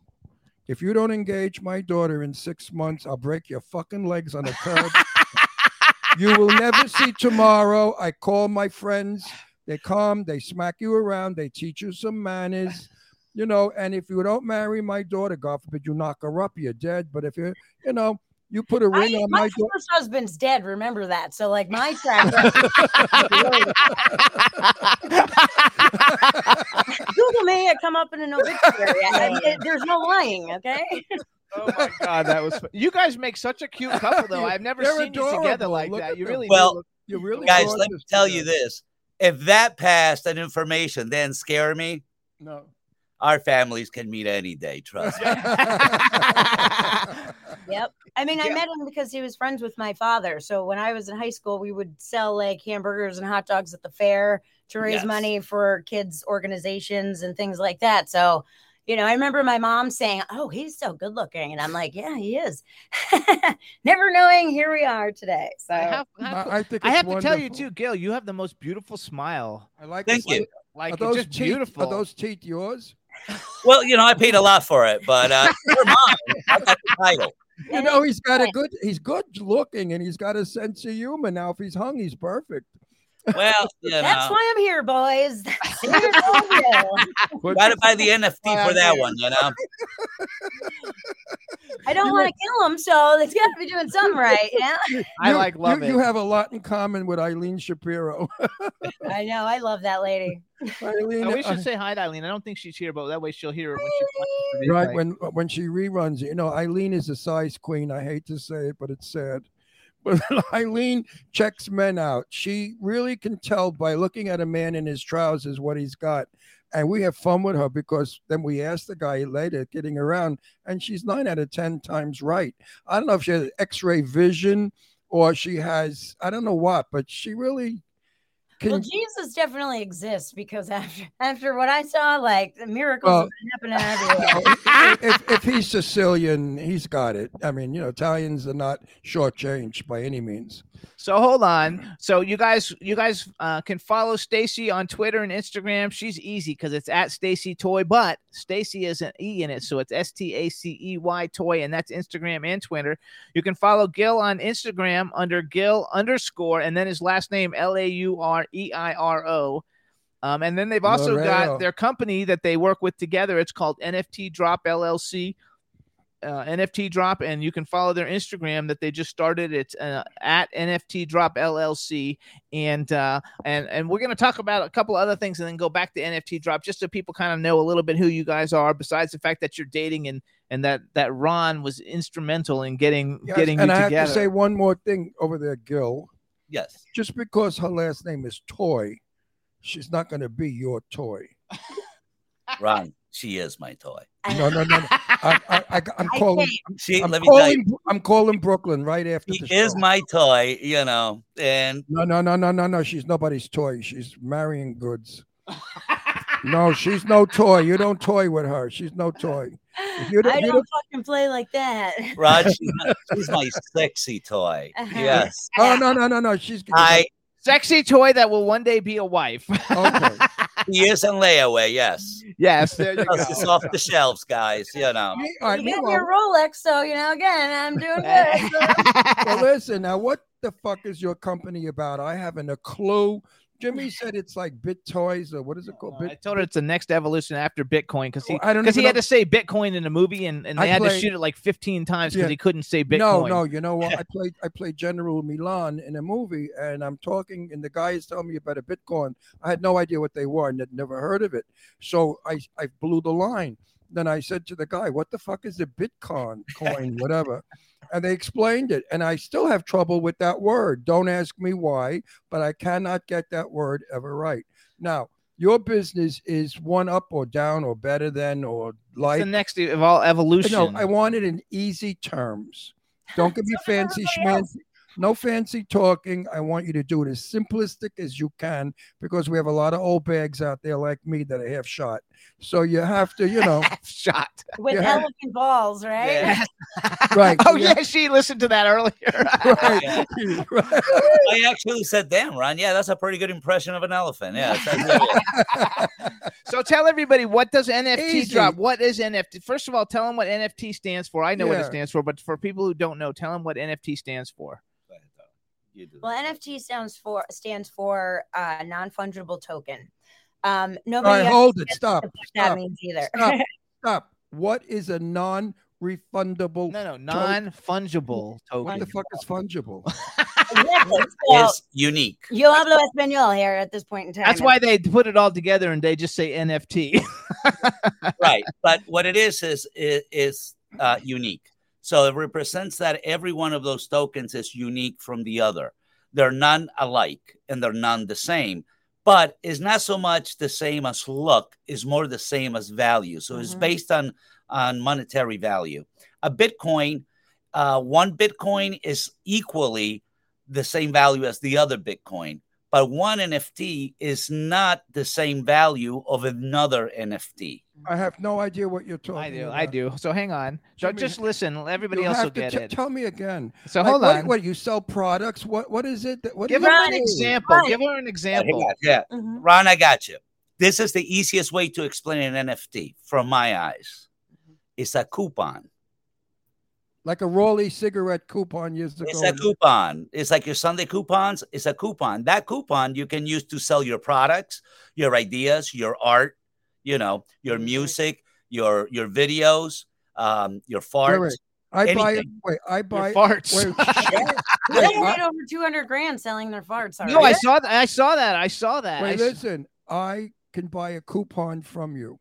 if you don't engage my daughter in six months, I'll break your fucking legs on a curb. you will never see tomorrow. I call my friends. They come, they smack you around, they teach you some manners, you know. And if you don't marry my daughter, God forbid you knock her up, you're dead. But if you, you know, you put a ring I, on my my daughter. first husband's dead. Remember that. So like my track record. Google me. I come up in an obituary. I- I- there's no lying. Okay. oh my god, that was. fu- You guys make such a cute couple, though. I've never They're seen you together like Look that. You really Well, look- You're really Guys, let me gorgeous tell you this. If that passed, that information didn't scare me, No. Our families can meet any day. Trust me. Yep. I mean, I Yeah. met him because he was friends with my father. So when I was in high school, we would sell like hamburgers and hot dogs at the fair to raise Yes. money for kids' organizations and things like that. So, you know, I remember my mom saying, "Oh, he's so good looking," and I'm like, "Yeah, he is." Never knowing, here we are today. So I have, I have, I, I think I it's have to tell you wonderful. too, Gil. You have the most beautiful smile. I like Thank this. you. Like Are those just teeth, beautiful. Are those teeth yours? Well, you know, I paid a lot for it, but uh. I got the title. You know, he's got a good. He's good looking, and he's got a sense of humor. Now, if he's hung, he's perfect. Well, you know, that's why I'm here, boys. Here to tell got to buy the NFT Why for that here. one. You know, I don't want to kill him, so it's got to be doing something right. Yeah. I You- like love you, it. You have a lot in common with Eileen Shapiro. I know. I love that lady. Eileen, we I- should uh, say hi to Eileen. I don't think she's here, but that way she'll hear it when she right when when she reruns it. You know, Eileen is a size queen. I hate to say it, but it's sad. But Eileen checks men out. She really can tell by looking at a man in his trousers what he's got. And we have fun with her because then we ask the guy later, getting around, and she's nine out of 10 times right. I don't know if she has x ray vision or she has, I don't know what, but she really can. Well, Jesus definitely exists because after after what I saw, like the miracles Well- have happening everywhere. if, if he's Sicilian, he's got it. I mean, you know, Italians are not shortchanged by any means. So hold on. So you guys, you guys uh, can follow Stacey on Twitter and Instagram. She's easy because it's at Stacey Toy, but Stacey is an E in it, so it's S T A C E Y Toy, and that's Instagram and Twitter. You can follow Gil on Instagram under Gil underscore, and then his last name L A U R E I R O. Um, and then they've also got their company that they work with together. It's called NFT Drop LLC. uh, NFT Drop, and you can follow their Instagram that they just started. It's uh, at NFT Drop LLC, and uh, and and we're gonna talk about a couple other things, and then go back to NFT Drop, just so people kind of know a little bit who you guys are. Besides the fact that you're dating and and that that Ron was instrumental in getting Yes, getting and you I have to say one more thing over there, Gil. Yes. Just because her last name is Toy, she's not going to be your toy. Ron, she is my toy. No, no, no. no. I, I, I, I'm calling. can't. See, I'm let me tell calling. you. I'm calling Brooklyn right after She the is show. my toy, you know, and No, no, no, no, no, no. She's nobody's toy. She's marrying goods. no, she's no toy. You don't toy with her. She's no toy. If you I if you don't fucking play like that. Rod, she's my, she's my sexy toy. Uh-huh. Yes. Oh no, no, no, no. She's I Sexy toy that will one day be a wife. okay. he is in layaway, yes. yes, there you go. It's off the shelves, guys, you know. Me- all right, You got meanwhile- your Rolex, so you know. Again, I'm doing good. so- well, listen now. What the fuck is your company about? I haven't a clue. Jimmy said it's like Bit Toys or what is it called? I Bit. told her it's the next evolution after Bitcoin because he Well, I don't because he even had know- to say Bitcoin in the movie and, and I they had to shoot it like 15 times because Yeah. he couldn't say Bitcoin. No, no. You know what? I played. I played General Milan in a movie, and I'm talking, and the guy is telling me about a Bitcoin. I had no idea what they were, and had never heard of it. So I, I blew the line. Then I said to the guy, "What the fuck is a Bitcoin coin, whatever?" And they explained it, and I still have trouble with that word. Don't ask me why, but I cannot get that word ever right. Now, your business is one up or down or better than or like the next of all evolution. no, I want it in easy terms. Don't give me fancy schmancy. No fancy talking. I want you to do it as simplistic as you can because we have a lot of old bags out there like me that are half shot. So you have to, you know, half shot. With You have- elephant balls, right? right. oh you yeah, she listened to that earlier. Right. right. I actually said, damn, Ron, yeah, that's a pretty good impression of an elephant. Yeah. so tell everybody what does NFT Easy. drop? What is NFT? First of all, tell them what NFT stands for. I know what it stands for, but for people who don't know, tell them what NFT stands for. You do. Well, NFT stands for stands for uh, non fungible token. Um, All nobody right, hold it. understands Stop. what that Stop. means either. Stop. Stop. What is a non-refundable? No, no, token? non-fungible token. What the fuck is fungible? Exactly. So, It's unique. yo hablo español here at this point in time. That's why they put it all together and they just say NFT. right. But what it is is is, is uh, unique. So it represents that every one of those tokens is unique from the other. They're none alike and they're none the same. But it's not so much the same as look; is more the same as value. So it's Mhm. based on on monetary value. A Bitcoin, uh, one Bitcoin is equally the same value as the other Bitcoin, but one NFT is not the same value of another NFT. I have no idea what you're talking I do, about. I do. So hang on. So Jimmy, just listen. Everybody else will get t- it. Tell me again. So Like, hold what, on. What you sell products? What what is it? That, what do Give you her an do? example. Right. Give her an example. Yeah, Mhm. Ron, I got you. This is the easiest way to explain an NFT from my eyes. It's a coupon. Like a Raleigh cigarette coupon years ago. It's a coupon. It's like your Sunday coupons. It's a coupon. That coupon you can use to sell your products, your ideas, your art, you know, your music, your your videos, um, your Wait, farts. wait. I buy Wait, I buy farts. Wait, They wait, made over 200 grand selling their farts. No, I saw that. I saw that. I saw that. Wait, s- listen. I can buy a coupon from you.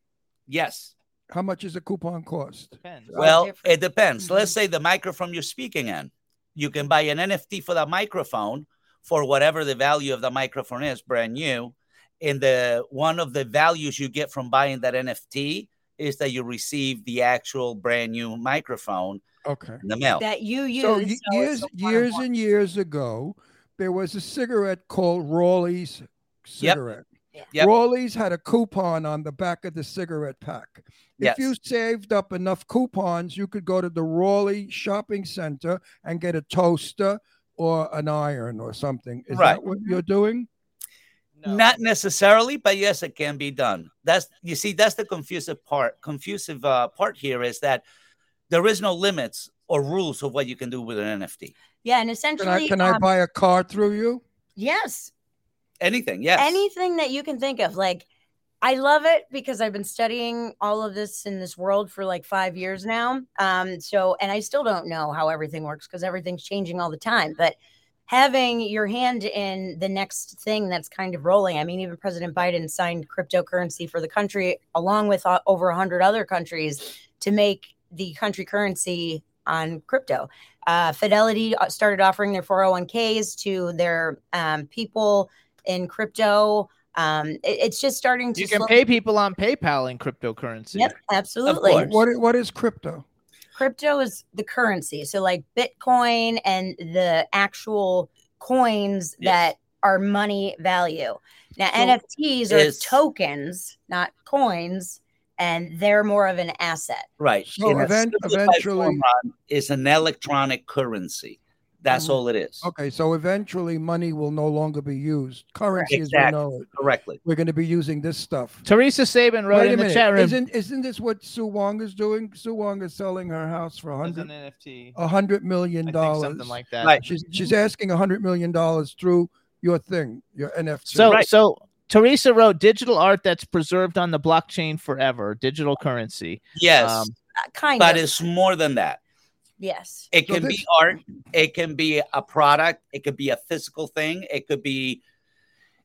Yes. How much does a coupon cost? Depends. Well, different. it depends. Let's mm-hmm. say the microphone you're speaking in. You can buy an NFT for that microphone for whatever the value of the microphone is, brand new. And the one of the values you get from buying that NFT is that you receive the actual brand new microphone Okay. in the mail. that you use. So so y- it's years years and years ago, there was a cigarette called Raleigh's cigarette. Yep. Raleigh's had a coupon on the back of the cigarette pack. If Yes. you saved up enough coupons, you could go to the Raleigh shopping center and get a toaster or an iron or something. Is Right. that what you're doing? Not necessarily, but yes, it can be done. That's you see, that's the confusive part. Confusive uh, part here is that there is no limits or rules of what you can do with an NFT. Yeah, and Can essentially, I can I um, buy a car through you? yes, Anything, yes. anything that you can think of. Like, I love it because I've been studying all of this in this world for like five years now. Um, so, and I still don't know how everything works because everything's changing all the time. But having your hand in the next thing that's kind of rolling, I mean, even President Biden signed cryptocurrency for the country along with uh, over 100 other countries to make the country currency on crypto. Uh, Fidelity uh, started offering their 401ks to their um, people in crypto. Um, it- it's just starting to. You can slow- pay people on PayPal in cryptocurrency. Yep, absolutely. What what is crypto? Crypto is the currency. So, like Bitcoin and the actual coins that are money value. Now, So NFTs are is- tokens, not coins, and they're more of an asset. Right. So event- eventually- is an electronic currency. That's all it is. Okay, so eventually money will no longer be used. Currency as Exactly. we know it. Correctly. We're going to be using this stuff. Teresa Sabin wrote Wait in a the chat room. Isn't, isn't this what Sue Wong is doing? Sue Wong is selling her house for a hundred an NFT. a hundred million I think dollars. something like that. Right. She's she's asking a hundred million dollars through your thing, your NFT. So so Teresa wrote digital art that's preserved on the blockchain forever, digital currency. Yes. Um, Uh, kind but of. it's more than that. Yes. It So can this- be art. It can be a product. It could be a physical thing. It could be,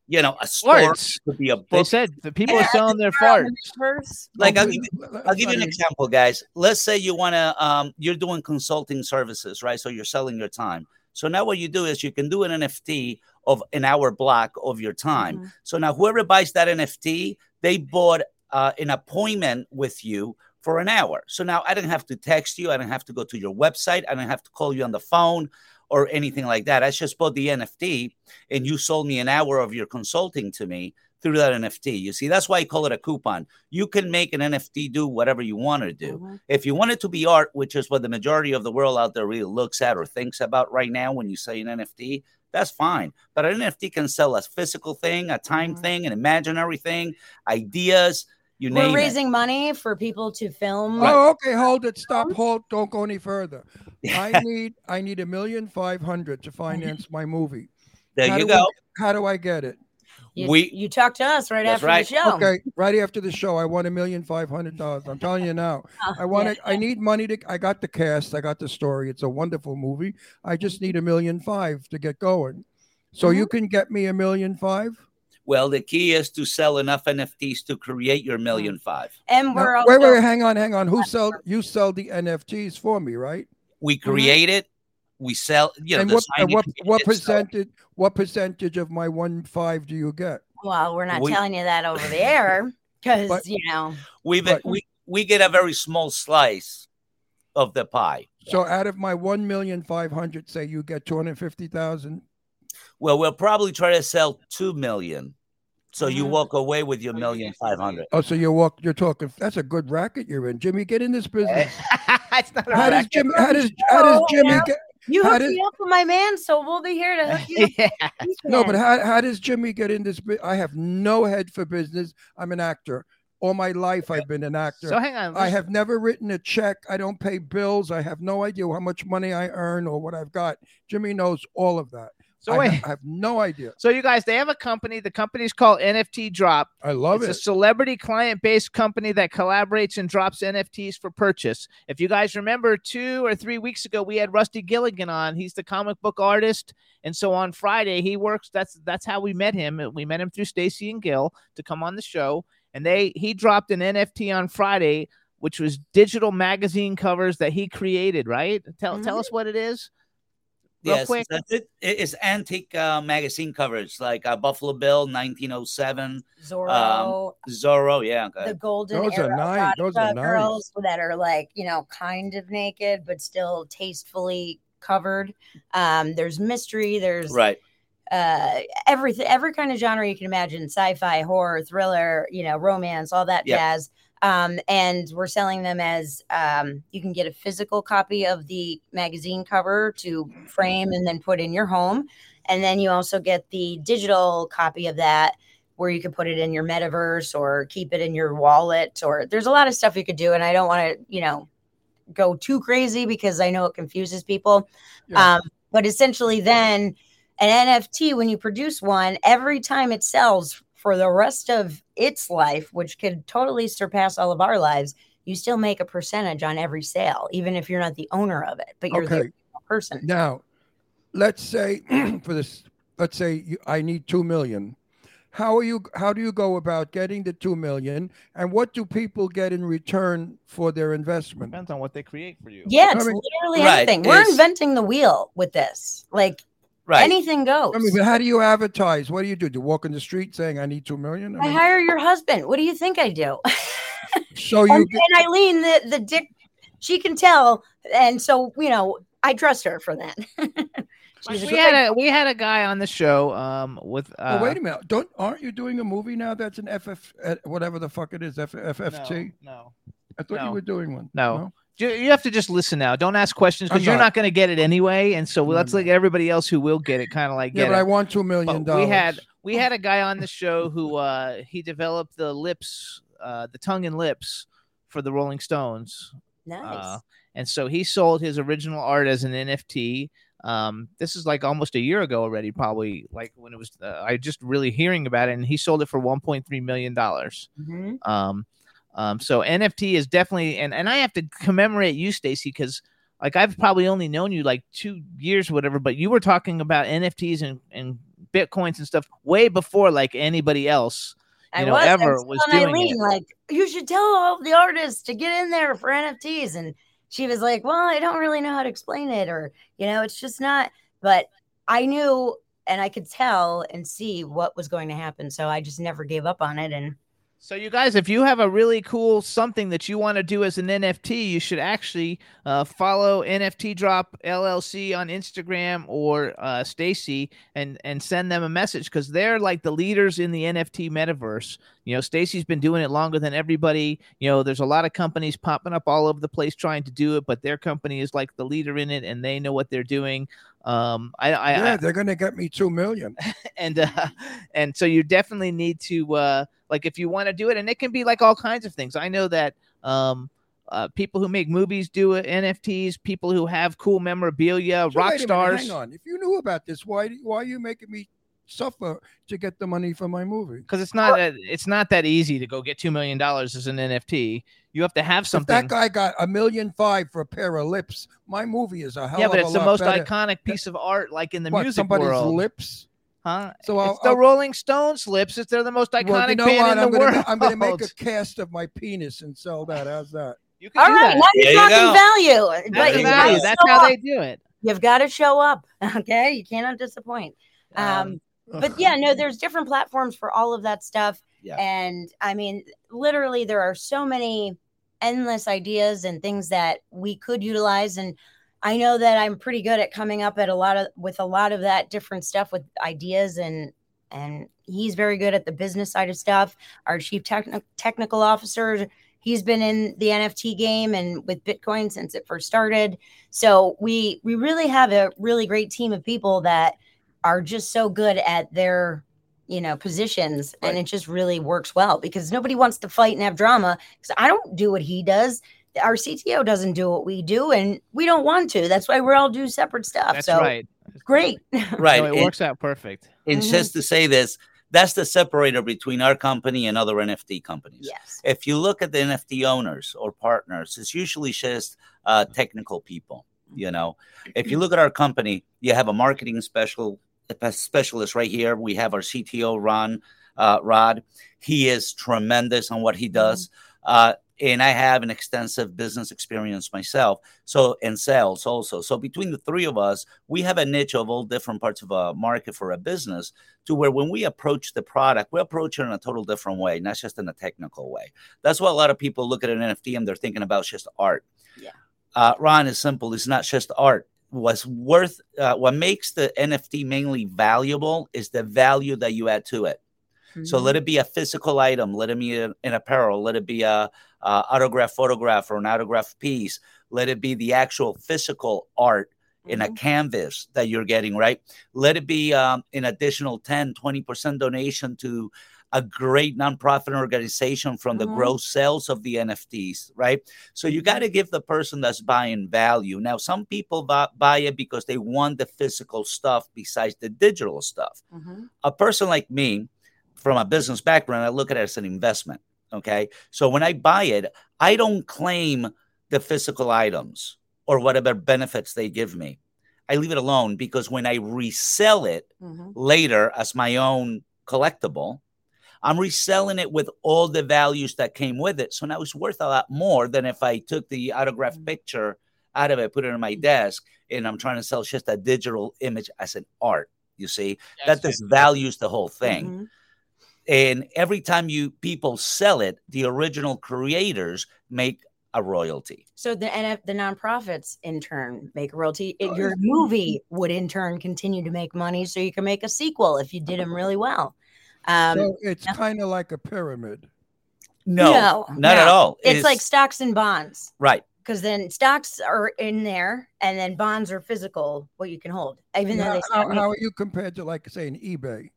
you know, a store. Farts. It could be a book. They said the people are selling their They're farts. the like I'll give you, l- I'll give you an example, guys. Let's say you want to, um, you're doing consulting services, right? So you're selling your time. So now what you do is you can do an NFT of an hour block of your time. Mhm. So now whoever buys that NFT, they bought uh, an appointment with you for an hour. So now I don't have to text you. I don't have to go to your website. I don't have to call you on the phone or anything like that. I just bought the NFT and you sold me an hour of your consulting to me through that NFT. You see, that's why I call it a coupon. You can make an NFT do whatever you want to do. Mhm. If you want it to be art, which is what the majority of the world out there really looks at or thinks about right now when you say an NFT, that's fine. But an NFT can sell a physical thing, a time Mhm. thing, an imaginary thing, ideas, you We're name it. raising money for people to film. Oh, okay. Hold it. Stop. Hold. Don't go any further. I need. I need a million five hundred to finance my movie. There How you do I- go. how do I get it? You, We- you talk to us right after right. the show. Okay, right after the show, I want a million five hundred dollars. I'm telling you now. Uh, I want yeah. it. I need money to. I got the cast. I got the story. It's a wonderful movie. I just need a million five to get going. So Mm-hmm. you can get me a million five. Well, the key is to sell enough NFTs to create your million five. And we're wait, also, wait, wait, hang on, hang on. Who sell? You sell the NFTs for me, right? We Mm-hmm. create it, we sell, you know, and the what, and what, what it's sold. percentage? What percentage of my one five do you get? well, we're not we- telling you that over the air because you know. We've we we get a very small slice of the pie. So out of my one million five hundred, say you get two hundred fifty thousand. Well, we'll probably try to sell two million. So you Mhm. walk away with your million five hundred. Oh, so you're walk. You're talking. That's a good racket you're in, Jimmy. Get in this business. it's not a How does racket. Jimmy? How does how does Jimmy yeah. get? You How hooked did- me up with my man, so we'll be here to hook you yeah. No, but how, how does Jimmy get in this? I have no head for business. I'm an actor. All my life, I've been an actor. So hang on. I have never written a check. I don't pay bills. I have no idea how much money I earn or what I've got. Jimmy knows all of that. So I, wait. ha- I have no idea. So you guys, they have a company. The company's called NFT Drop. I love it's it. It's a celebrity client-based company that collaborates and drops NFTs for purchase. If you guys remember, two or three weeks ago, we had Rusty Gilligan on. He's the comic book artist, and so on Friday he works. That's that's how we met him. We met him through Stacy and Gil to come on the show, and they he dropped an NFT on Friday, which was digital magazine covers that he created. Right? Tell tell mm-hmm. us what it is. Real Yes, quick. that's it. It- It's antique uh, magazine covers like uh, Buffalo Bill, 1907, Zorro, Zorro. Yeah, go the golden Those are era nice. Those are erotica nice. girls that are like you know kind of naked but still tastefully covered. Um, there's mystery. There's right. uh everything every kind of genre you can imagine sci-fi horror thriller you know romance all that Yeah. jazz um and we're selling them as um you can get a physical copy of the magazine cover to frame and then put in your home and then you also get the digital copy of that where you can put it in your metaverse or keep it in your wallet or there's a lot of stuff you could do and i don't want to you know go too crazy because i know it confuses people Yeah. um, but essentially, then an NFT, when you produce one, every time it sells for the rest of its life, which could totally surpass all of our lives, you still make a percentage on every sale, even if you're not the owner of it, but you're the Okay. original person. Now, let's say for this, let's say you, I need two million. How are you? How do you go about getting the two million? And what do people get in return for their investment? Depends on what they create for you. Yeah, it's I mean- literally Right, anything. We're it's- inventing the wheel with this. Like Right. anything goes. I mean, but how do you advertise? What do you do? Do you walk in the street saying I need two million? I I mean, hire your husband. What do you think I do? so you and, get, and Eileen, the the dick, she can tell, and so you know, I trust her for that. We great- had a we had a guy on the show um with uh oh, wait a minute. Don't aren't you doing a movie now that's an FF uh, whatever the fuck it is F, FFT? No, I thought no. you were doing one. no. You you have to just listen now. Don't ask questions because you're not. not going to get it anyway. And so No, let's let everybody else who will get it kind of like Yeah, get but it. I want two million dollars. we had we had a guy on the show who uh he developed the lips uh the tongue and lips for the Rolling Stones. nice. Uh, and so he sold his original art as an NFT. Um, this is like almost a year ago already, probably like when it was. Uh, I just really hearing about it, and he sold it for 1.3 million dollars. Mhm. Um, um, so NFT is definitely, and and I have to commemorate you, Stacey, because like I've probably only known you like two years, or whatever, but you were talking about NFTs and and bitcoins and stuff way before like anybody else. You I know, was, ever was was doing Eileen, it. like, you should tell all the artists to get in there for NFTs. And she was like, Well, I don't really know how to explain it, or you know, it's just not. But I knew and I could tell and see what was going to happen. So I just never gave up on it. And So you guys, if you have a really cool something that you want to do as an NFT, you should actually uh, follow NFT Drop LLC on Instagram or uh, Stacey and and send them a message because they're like the leaders in the NFT metaverse. You know, Stacey's been doing it longer than everybody. You know, there's a lot of companies popping up all over the place trying to do it, but their company is like the leader in it, and they know what they're doing. Um, I, I, yeah, they're gonna get me two million. and uh, and so you definitely need to uh, like if you want to do it, and it can be like all kinds of things. I know that um, uh, people who make movies do it, NFTs. People who have cool memorabilia, So rock wait a minute, stars. hang on. If you knew about this, why why are you making me suffer to get the money for my movie? Because it's not that it's not that easy to go get two million dollars as an NFT. You have to have If something. that guy got a million five for a pair of lips, my movie is a hell yeah, of but a it's the most better. iconic piece of art, like in the What, music somebody's world. lips? Huh? So I'll- it's the I'll- Rolling Stones lips. It's they're the most iconic Well, you know band what? in I'm the gonna, world. I'm gonna make a cast of my penis and sell that. How's that? You all right, now There you're you talking go. value. There But you you That's how up. they do it. You've got to show up. Okay. You cannot disappoint. Um, but yeah, no, there's different platforms for all of that stuff. Yeah. And I mean, literally, there are so many endless ideas and things that we could utilize. And I know that I'm pretty good at coming up at a lot of with a lot of that different stuff with ideas and and he's very good at the business side of stuff. Our chief techni- technical officer, he's been in the NFT game and with Bitcoin since it first started. So we we really have a really great team of people that are just so good at their you know positions and it just really works well because nobody wants to fight and have drama because i don't do what he does our cto doesn't do what we do and we don't want to that's why we're all do separate stuff That's so right. great Right. No, it and- works out perfect. And Mhm. just to say this, that's the separator between our company and other NFT companies. yes If you look at the NFT owners or partners, it's usually just uh, technical people. You know, if you look at our company, you have a marketing special a specialist right here. We have our CTO Ron uh, Rod. He is tremendous on what he does. Uh, and I have an extensive business experience myself. So and sales also. So between the three of us, we have a niche of all different parts of a market for a business to where when we approach the product, we approach it in a total different way, not just in a technical way. That's why a lot of people look at an NFT and they're thinking about just art. Yeah. Uh, Ron is simple. It's not just art. What's worth, uh, what makes the NFT mainly valuable is the value that you add to it. So let it be a physical item, let it be an, an apparel, let it be a, a autograph photograph or an autograph piece, let it be the actual physical art in a canvas that you're getting, right? Let it be um, an additional 10, 20% donation to a great nonprofit organization from the Mhm. gross sales of the NFTs, right? So you got to give the person that's buying value. Now, some people buy, buy it because they want the physical stuff besides the digital stuff Mhm. a person like me from a business background, I look at it as an investment. Okay. So when I buy it, I don't claim the physical items or whatever benefits they give me. I leave it alone because when I resell it Mhm. later as my own collectible, I'm reselling it with all the values that came with it. So now it's worth a lot more than if I took the autographed picture out of it, put it on my desk, and I'm trying to sell just a digital image as an art. You see, that That's just values the whole thing. Mhm. And every time you people sell it, the original creators make a royalty. So the NF, the nonprofits in turn make a royalty. Oh, It- your movie would in turn continue to make money, so you can make a sequel if you did them really well. Um, so it's kind of like a pyramid. No, no, not no. at all. It's, like stocks and bonds right. because then stocks are in there, and then bonds are physical, what you can hold. Even though Now, they how, start how are you compared to like say an eBay?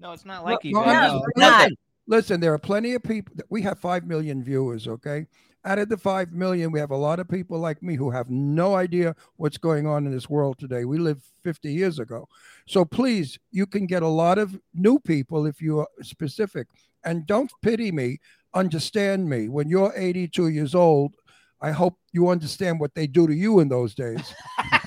No, it's not like No, eBay. I'm no. not. listen, listen, there are plenty of people. We have five million viewers. Okay, out of the five million, we have a lot of people like me who have no idea what's going on in this world today. We lived 50 years ago, so please, you can get a lot of new people if you are specific. And don't pity me. Understand me. When you're 82 years old, I hope you understand what they do to you in those days.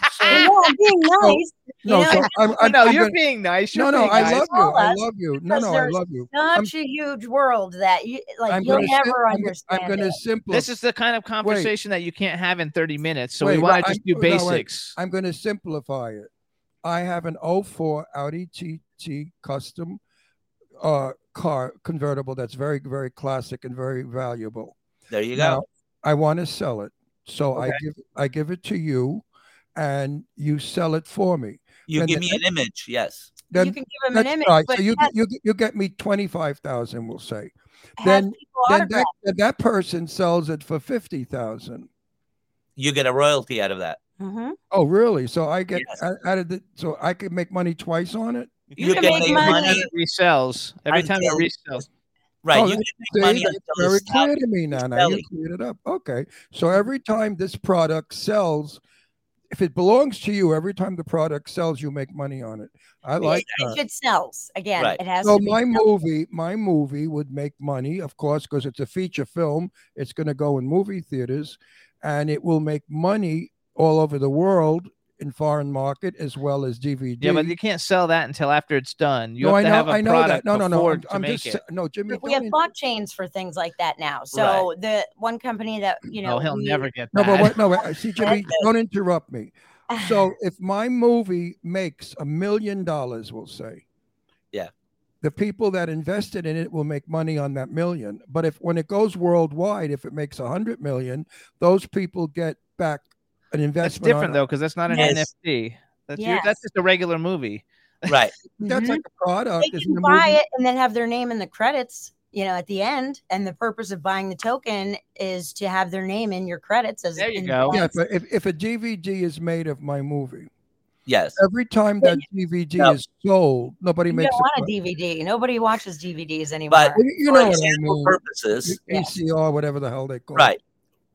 no, I'm being nice. You No, know, so I'm, I'm, no, I'm you're gonna- being nice. no, You're no, being I nice. love you. I love you. No, no, I love you. I'm- such a huge world that you like I'm you'll gonna sim- never I'm understand. I'm going to it. simplify. This is the kind of conversation that you can't have in 30 minutes. So Wait, we want to just I'm- do no, wait. basics. I'm going to simplify it. I have an 04 Audi TT custom uh, car convertible that's very, very classic and very valuable. There you Now, go. I want to sell it, so I give I give it to you, and you sell it for me. You then give the- me an image, yes. Then you can give them an image, right. but So you have, you you get me twenty five thousand. We'll say. Then then autograph. that, that person sells it for fifty thousand. You get a royalty out of that. Mhm. Oh, really? So I get Yes. out out of the so I could make money twice on it. You can make Every money- it resells. Every time it resells. Right. Oh, you can make money See, that's until very clear to me now. Now you cleared it up. Okay. So every time this product sells, if it belongs to you, every time the product sells, you make money on it. I like if that. it sells again, Right. it has So to my sold. movie, my movie would make money, of course, because it's a feature film. It's going to go in movie theaters, and it will make money all over the world in foreign market as well as DVD. Yeah, but you can't sell that until after it's done. You no, have I to know, have a I know product that. No, no, no. I'm, I'm just it. no, Jimmy. We have in- blockchains for things like that now. So the one company that you know, no, he'll we- never get No, but what, no, wait, uh, see, Jimmy, don't interrupt me. So if my movie makes a million dollars, we'll say, Yeah. the people that invested in it will make money on that million. But if when it goes worldwide, if it makes a hundred million, those people get back an That's different though, because that's not an Yes. NFT. That's your, that's just a regular movie. Right. That's Mhm. like a product. they can a buy movie? it and then have their name in the credits you know at the end and the purpose of buying the token is to have their name in your credits as There you in go. Yeah, but if, if a DVD is made of my movie, Yes. every time that DVD No. is sold, nobody you makes don't want a a dvd nobody watches dvds anymore But Well, you for know what I example mean. purposes, ACR, whatever the hell they call it. right.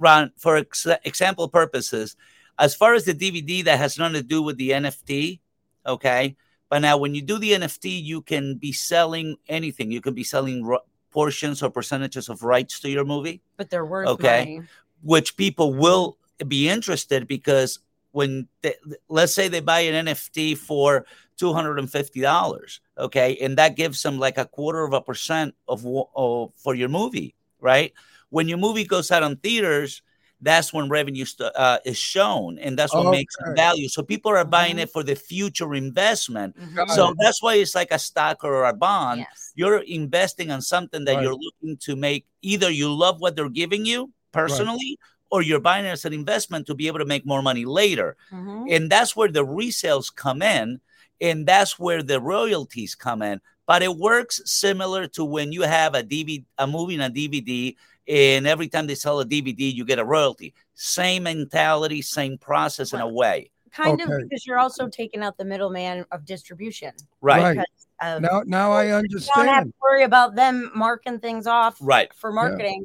Ron, for ex- example purposes, as far as the DVD that has nothing to do with the NFT, okay. But now, when you do the NFT, you can be selling anything. You can be selling ro- portions or percentages of rights to your movie. but they're worth Okay. money which people will be interested because when they, let's say they buy an NFT for two hundred and fifty dollars, okay, and that gives them like a quarter of a percent of, of for your movie, right? When your movie goes out on theaters, that's when revenue st- uh, is shown, and that's what makes value. So people are buying it for the future investment. Mhm. So that's why it's like a stock or a bond yes you're investing on something that Right. you're looking to make either you love what they're giving you personally or you're buying it as an investment to be able to make more money later Mhm. and that's where the resales come in and that's where the royalties come in but it works similar to when you have a dvd a movie and a dvd and every time they sell a dvd you get a royalty same mentality same process in a way kind of because you're also taking out the middleman of distribution right Right. because of, Now, now I you don't have to understand. worry about them marking things off Right. for marketing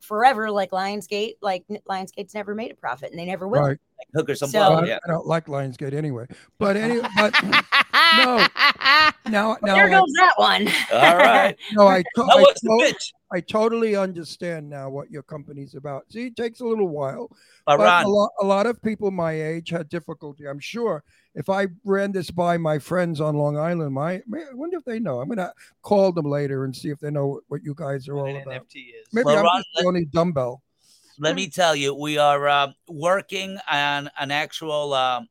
forever, like Lionsgate, like n- Lionsgate's never made a profit and they never will. Right. Hookers and So- blow, I, yeah. I don't like Lionsgate anyway. But anyway, but no. no, now there I- goes that one. All right. No, I, to- Now I, what's the to- pitch? I totally understand now what your company's about. See, it takes a little while, But but a lot, a lot of people my age had difficulty. I'm sure if I ran this by my friends on Long Island, my I wonder if they know. I'm gonna call them later and see if they know what, what you guys are all about. Maybe Well, I'm Ron, just the only dumbbell. let me tell you, we are uh, working on an actual um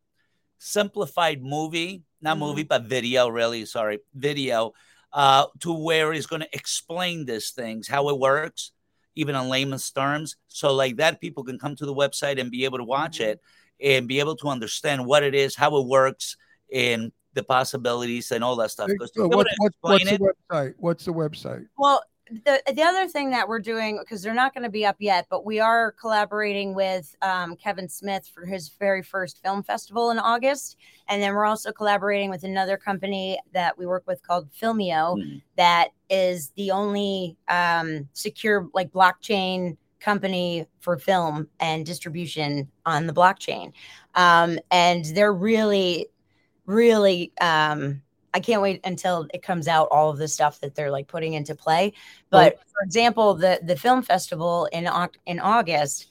simplified movie, not movie, but video, really. Sorry, video, uh, to where he's going to explain these things, how it works, even in layman's terms. So, like that, people can come to the website and be able to watch it and be able to understand what it is, how it works, and the possibilities and all that stuff. Because So what, what's the website? What's the website? Well, the the other thing that we're doing because they're not going to be up yet, but we are collaborating with um, Kevin Smith for his very first film festival in August, and then we're also collaborating with another company that we work with called Filmio, Mm. that is the only um, secure like blockchain company for film and distribution on the blockchain, um, and they're really, really. Um, I can't wait until it comes out all of the stuff that they're like putting into play. But for example, the the film festival in in August,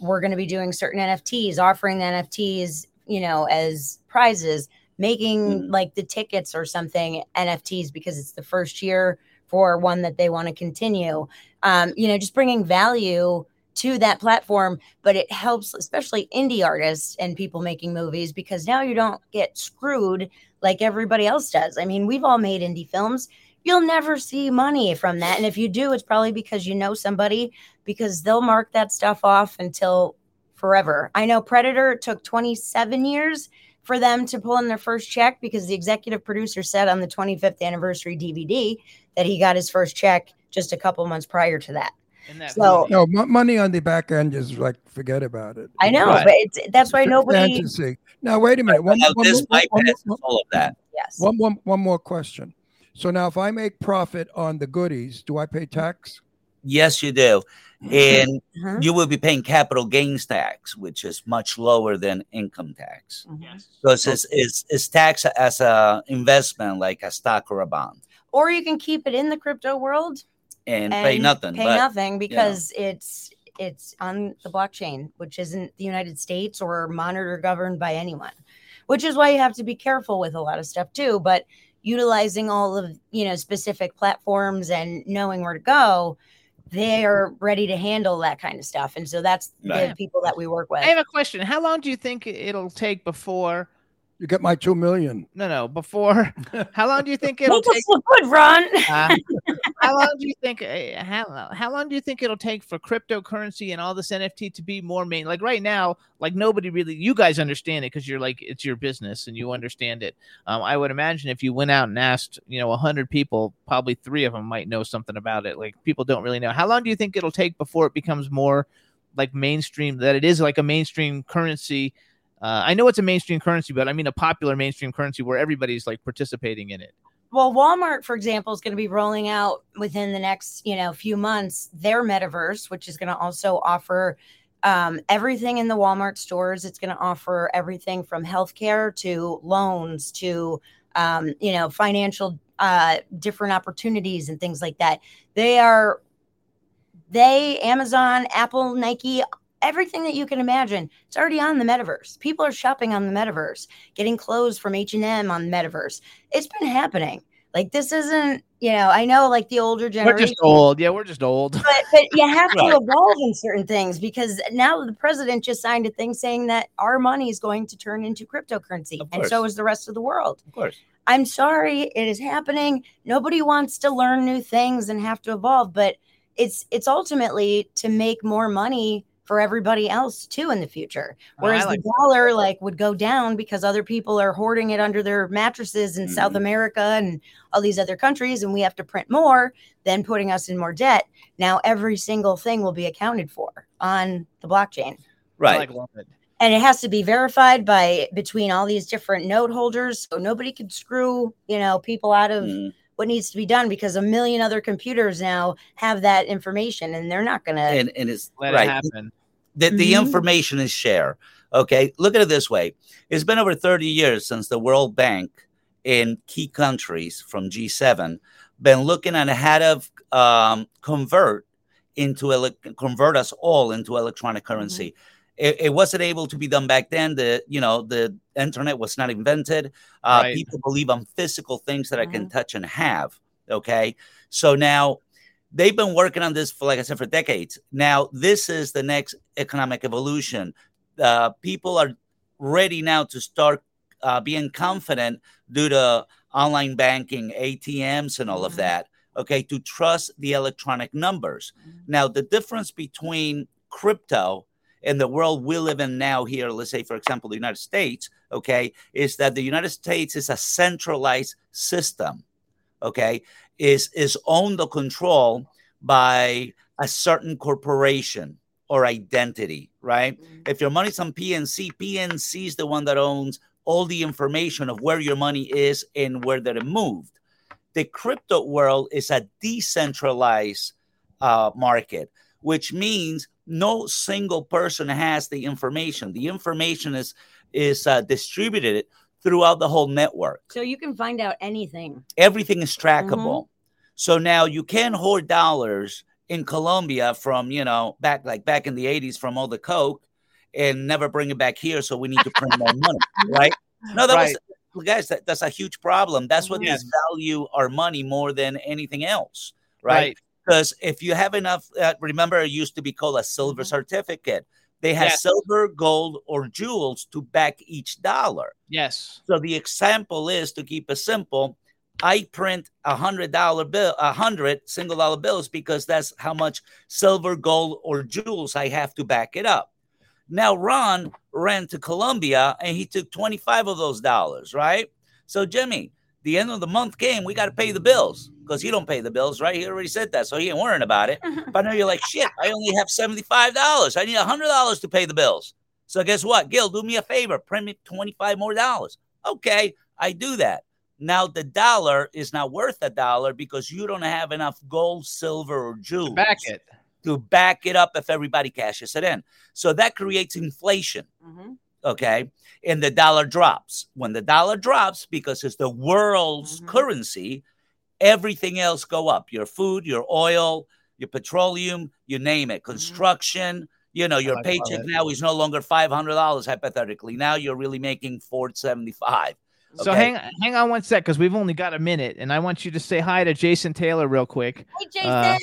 we're going to be doing certain NFTs, offering the NFTs, you know, as prizes, making like the tickets or something NFTs because it's the first year for one that they want to continue. Um, you know, just bringing value to that platform, but it helps especially indie artists and people making movies because now you don't get screwed like everybody else does. I mean, we've all made indie films. You'll never see money from that. And if you do, it's probably because you know somebody because they'll mark that stuff off until forever. I know Predator took 27 years for them to pull in their first check because the executive producer said on the 25th anniversary DVD that he got his first check just a couple months prior to that. So No, money on the back end is like forget about it. I know, Right. but it's, that's why It's nobody. fantasy. Now wait a minute. One, Now, one, this more- one, bypasses more- all of that. Yes. one, one, one more question. So now, if I make profit on the goodies, do I pay tax? Yes, you do. And Mhm. you will be paying capital gains tax, which is much lower than income tax. Mhm. Because it's, it's, it's taxed as a investment, like a stock or a bond, Or you can keep it in the crypto world and, pay nothing. Pay but, nothing because it's it's on the blockchain, which isn't the United States or monitored or governed by anyone. Which is why you have to be careful with a lot of stuff too. But utilizing all of you know specific platforms and knowing where to go, they are ready to handle that kind of stuff. And so that's the people that we work with. I have a question. How long do you think it'll take before? You get my two million. No, no. Before, how long do you think it'll Make take? look good, Ron. Uh, how long do you think? uh, How how long do you think it'll take for cryptocurrency and all this NFT to be more main? Like right now, like nobody really. You guys understand it because you're like it's your business and you understand it. Um, I would imagine if you went out and asked, you know, hundred people, probably three of them might know something about it. Like people don't really know. How long do you think it'll take before it becomes more like mainstream? That it is like a mainstream currency. Uh, I know it's a mainstream currency, but I mean a popular mainstream currency where everybody's like participating in it. Well, Walmart, for example, is going to be rolling out within the next, you know, few months their metaverse, which is going to also offer um, everything in the Walmart stores. It's going to offer everything from healthcare to loans to, um, you know, financial uh, different opportunities and things like that. They are, they, Amazon, Apple, Nike, everything that you can imagine it's already on the metaverse people are shopping on the metaverse getting clothes from h&m on the metaverse it's been happening like this isn't you know i know like the older generation, We're just old. Yeah, we're just old. but, but you have to evolve in certain things because now the president just signed a thing saying that our money is going to turn into cryptocurrency and so is the rest of the world Of course. I'm sorry, it is happening. Nobody wants to learn new things and have to evolve, but it's it's ultimately to make more money for everybody else too in the future. Oh, Whereas like the dollar like would go down because other people are hoarding it under their mattresses in South America and all these other countries, and we have to print more, then putting us in more debt. Now every single thing will be accounted for on the blockchain Right. I love it. and it has to be verified by between all these different node holders so nobody could screw you know people out of Mhm. What needs to be done because a million other computers now have that information and they're not going to and, and it's Let right. it happen. The, the Mhm. information is share. Okay. Look at it this way. It's been over 30 years since the World Bank in key countries from G7 been looking at how to um, convert into ele- convert us all into electronic currency. It, it wasn't able to be done back then. The you know the internet was not invented. Uh, Right. People believe on physical things that I can touch and have. Okay, so now they've been working on this for, like I said, for decades. Now this is the next economic evolution. Uh, people are ready now to start uh, being confident due to online banking, ATMs, and all of that. Okay, to trust the electronic numbers. Now, the difference between crypto and the world we live in now here, let's say, for example, the United States, okay, is that the United States is a centralized system, okay, is is owned or controlled by a certain corporation or identity, right? If your money's on PNC, PNC is the one that owns all the information of where your money is and where that it moved. The crypto world is a decentralized uh, market, which means no single person has the information. The information is is uh, distributed throughout the whole network so you can find out anything everything is trackable. So now you can hoard dollars in Colombia from, you know, back like back in the 80s from all the Coke and never bring it back here. So we need to print more money, right? No, that Right. was, guys, that, that's a huge problem. That's what Yes. these value our money more than anything else, Right. right? Because if you have enough, uh, remember, it used to be called a silver certificate. They have Yes. silver, gold, or jewels to back each dollar. Yes. So the example is to keep it simple. I print a hundred dollar bill, a hundred single dollar bills because that's how much silver, gold, or jewels I have to back it up. Now Ron ran to Colombia and he took 25 of those dollars, right? So Jimmy, the end of the month came, we got to pay the bills because he don't pay the bills, right? He already said that, so he ain't worrying about it. But now you're like, shit, I only have $75. I need $100 to pay the bills. So guess what? Gil, do me a favor, print me 25 more dollars. Okay, I do that. Now the dollar is not worth a dollar because you don't have enough gold, silver, or jewels Back it. to back it up if everybody cashes it in. So that creates inflation. Mm-hmm. Okay. And the dollar drops. When the dollar drops, because it's the world's currency, everything else go up. Your food, your oil, your petroleum, you name it, construction. You know, your I paycheck it. now is no longer five hundred dollars hypothetically. Now you're really making four seventy five. So hang hang on one sec because we've only got a minute, and I want you to say hi to Jason Taylor real quick. Hey, Jason. Uh,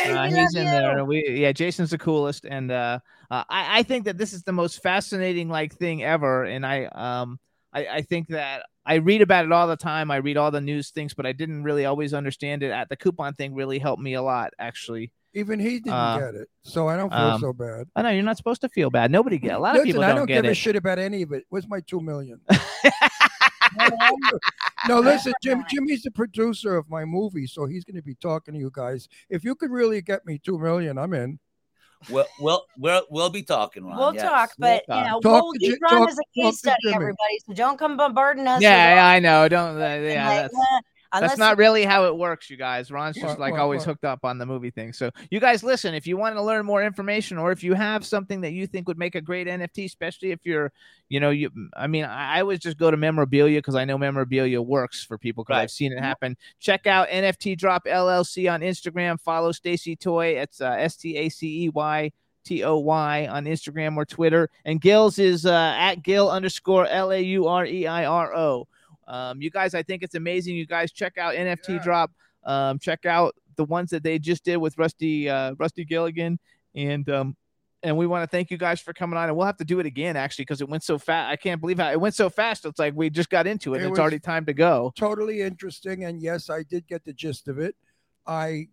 Hey, uh, he's in you. there. We yeah, Jason's the coolest, and uh, uh, I I think that this is the most fascinating like thing ever, and I um I I think that I read about it all the time. I read all the news things, but I didn't really always understand it. At the coupon thing really helped me a lot, actually. Even he didn't Uh, get it, so I don't feel um, so bad. I know you're not supposed to feel bad. Nobody get. A lot of people I don't, don't get give a shit about any of it. Where's my two million? no, listen, Jim. Jimmy's the producer of my movie, so he's going to be talking to you guys. If you could really get me two million, I'm in. We'll we'll we'll, we'll be talking, Ron. We'll yes. talk, but you know, Talk we'll use Ron talk- as a case study, everybody. So don't come bombarding us. Yeah, yeah, I know. Don't. Uh, yeah, like, that's, uh, unless that's not really how it works, you guys. Ron's just What, like what, always what? hooked up on the movie thing. So you guys listen. If you want to learn more information, or if you have something that you think would make a great NFT, especially if you're, you know, you. I mean, I, I always just go to memorabilia because I know memorabilia works for people because Right. I've seen it happen. Check out NFT Drop LLC on Instagram. Follow Stacey Toy. It's uh, S T A C E Y. T O Y on Instagram or Twitter, and Gil's is uh, at Gil underscore L A U R E I R O. Um, you guys, I think it's amazing. You guys check out NFT Drop. Um, check out the ones that they just did with Rusty uh, Rusty Gilligan, and um, and we want to thank you guys for coming on. And we'll have to do it again actually because it went so fast. I can't believe how it went so fast. It's like we just got into it. It and it's already time to go. Totally interesting, and yes, I did get the gist of it. I,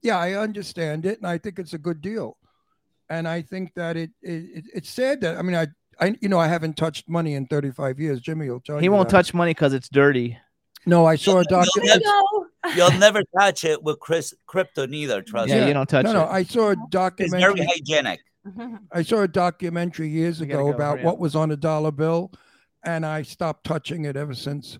yeah, I understand it, and I think it's a good deal. And I think that it, it, it it's sad that I mean I I you know I haven't touched money in 35 years. Jimmy will tell you. He won't that. touch money because it's dirty. No, I saw a You'll document. you'll never touch it with Chris crypto neither. Trust Yeah, me. you don't touch no, no, it. I saw a It's very documentary. hygienic. I saw a documentary years ago go, about what was on a dollar bill, and I stopped touching it ever since.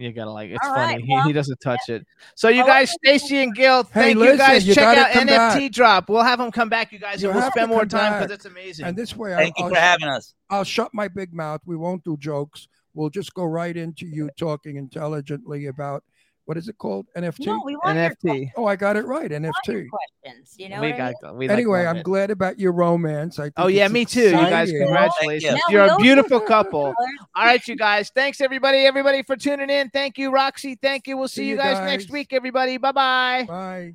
You gotta like it's All funny. right, he, well, he doesn't touch it. So you I guys, like Stacey and Gil, Hey, thank you listen, guys. you Check out NFT back. drop. We'll have them come back, you guys, You and we'll spend more time because it's amazing. And this way, Thank I'll, you I'll for having us. I'll shut my big mouth. We won't do jokes. We'll just go right into you talking intelligently about what is it called? NFT. No, we want your NFT. oh, I got it right. want your NFT. questions. You know we what I got mean? we like Anyway, love I'm it. glad about your romance. I think Oh yeah, it's me too. You guys, congratulations. Thank you. You're Now a beautiful couple. All right, you guys. Thanks everybody, everybody for tuning in. Thank you, Roxy. Thank you. We'll see, See you you guys, guys. next week, everybody. Bye bye. Bye.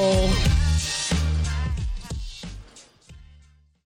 Bowl.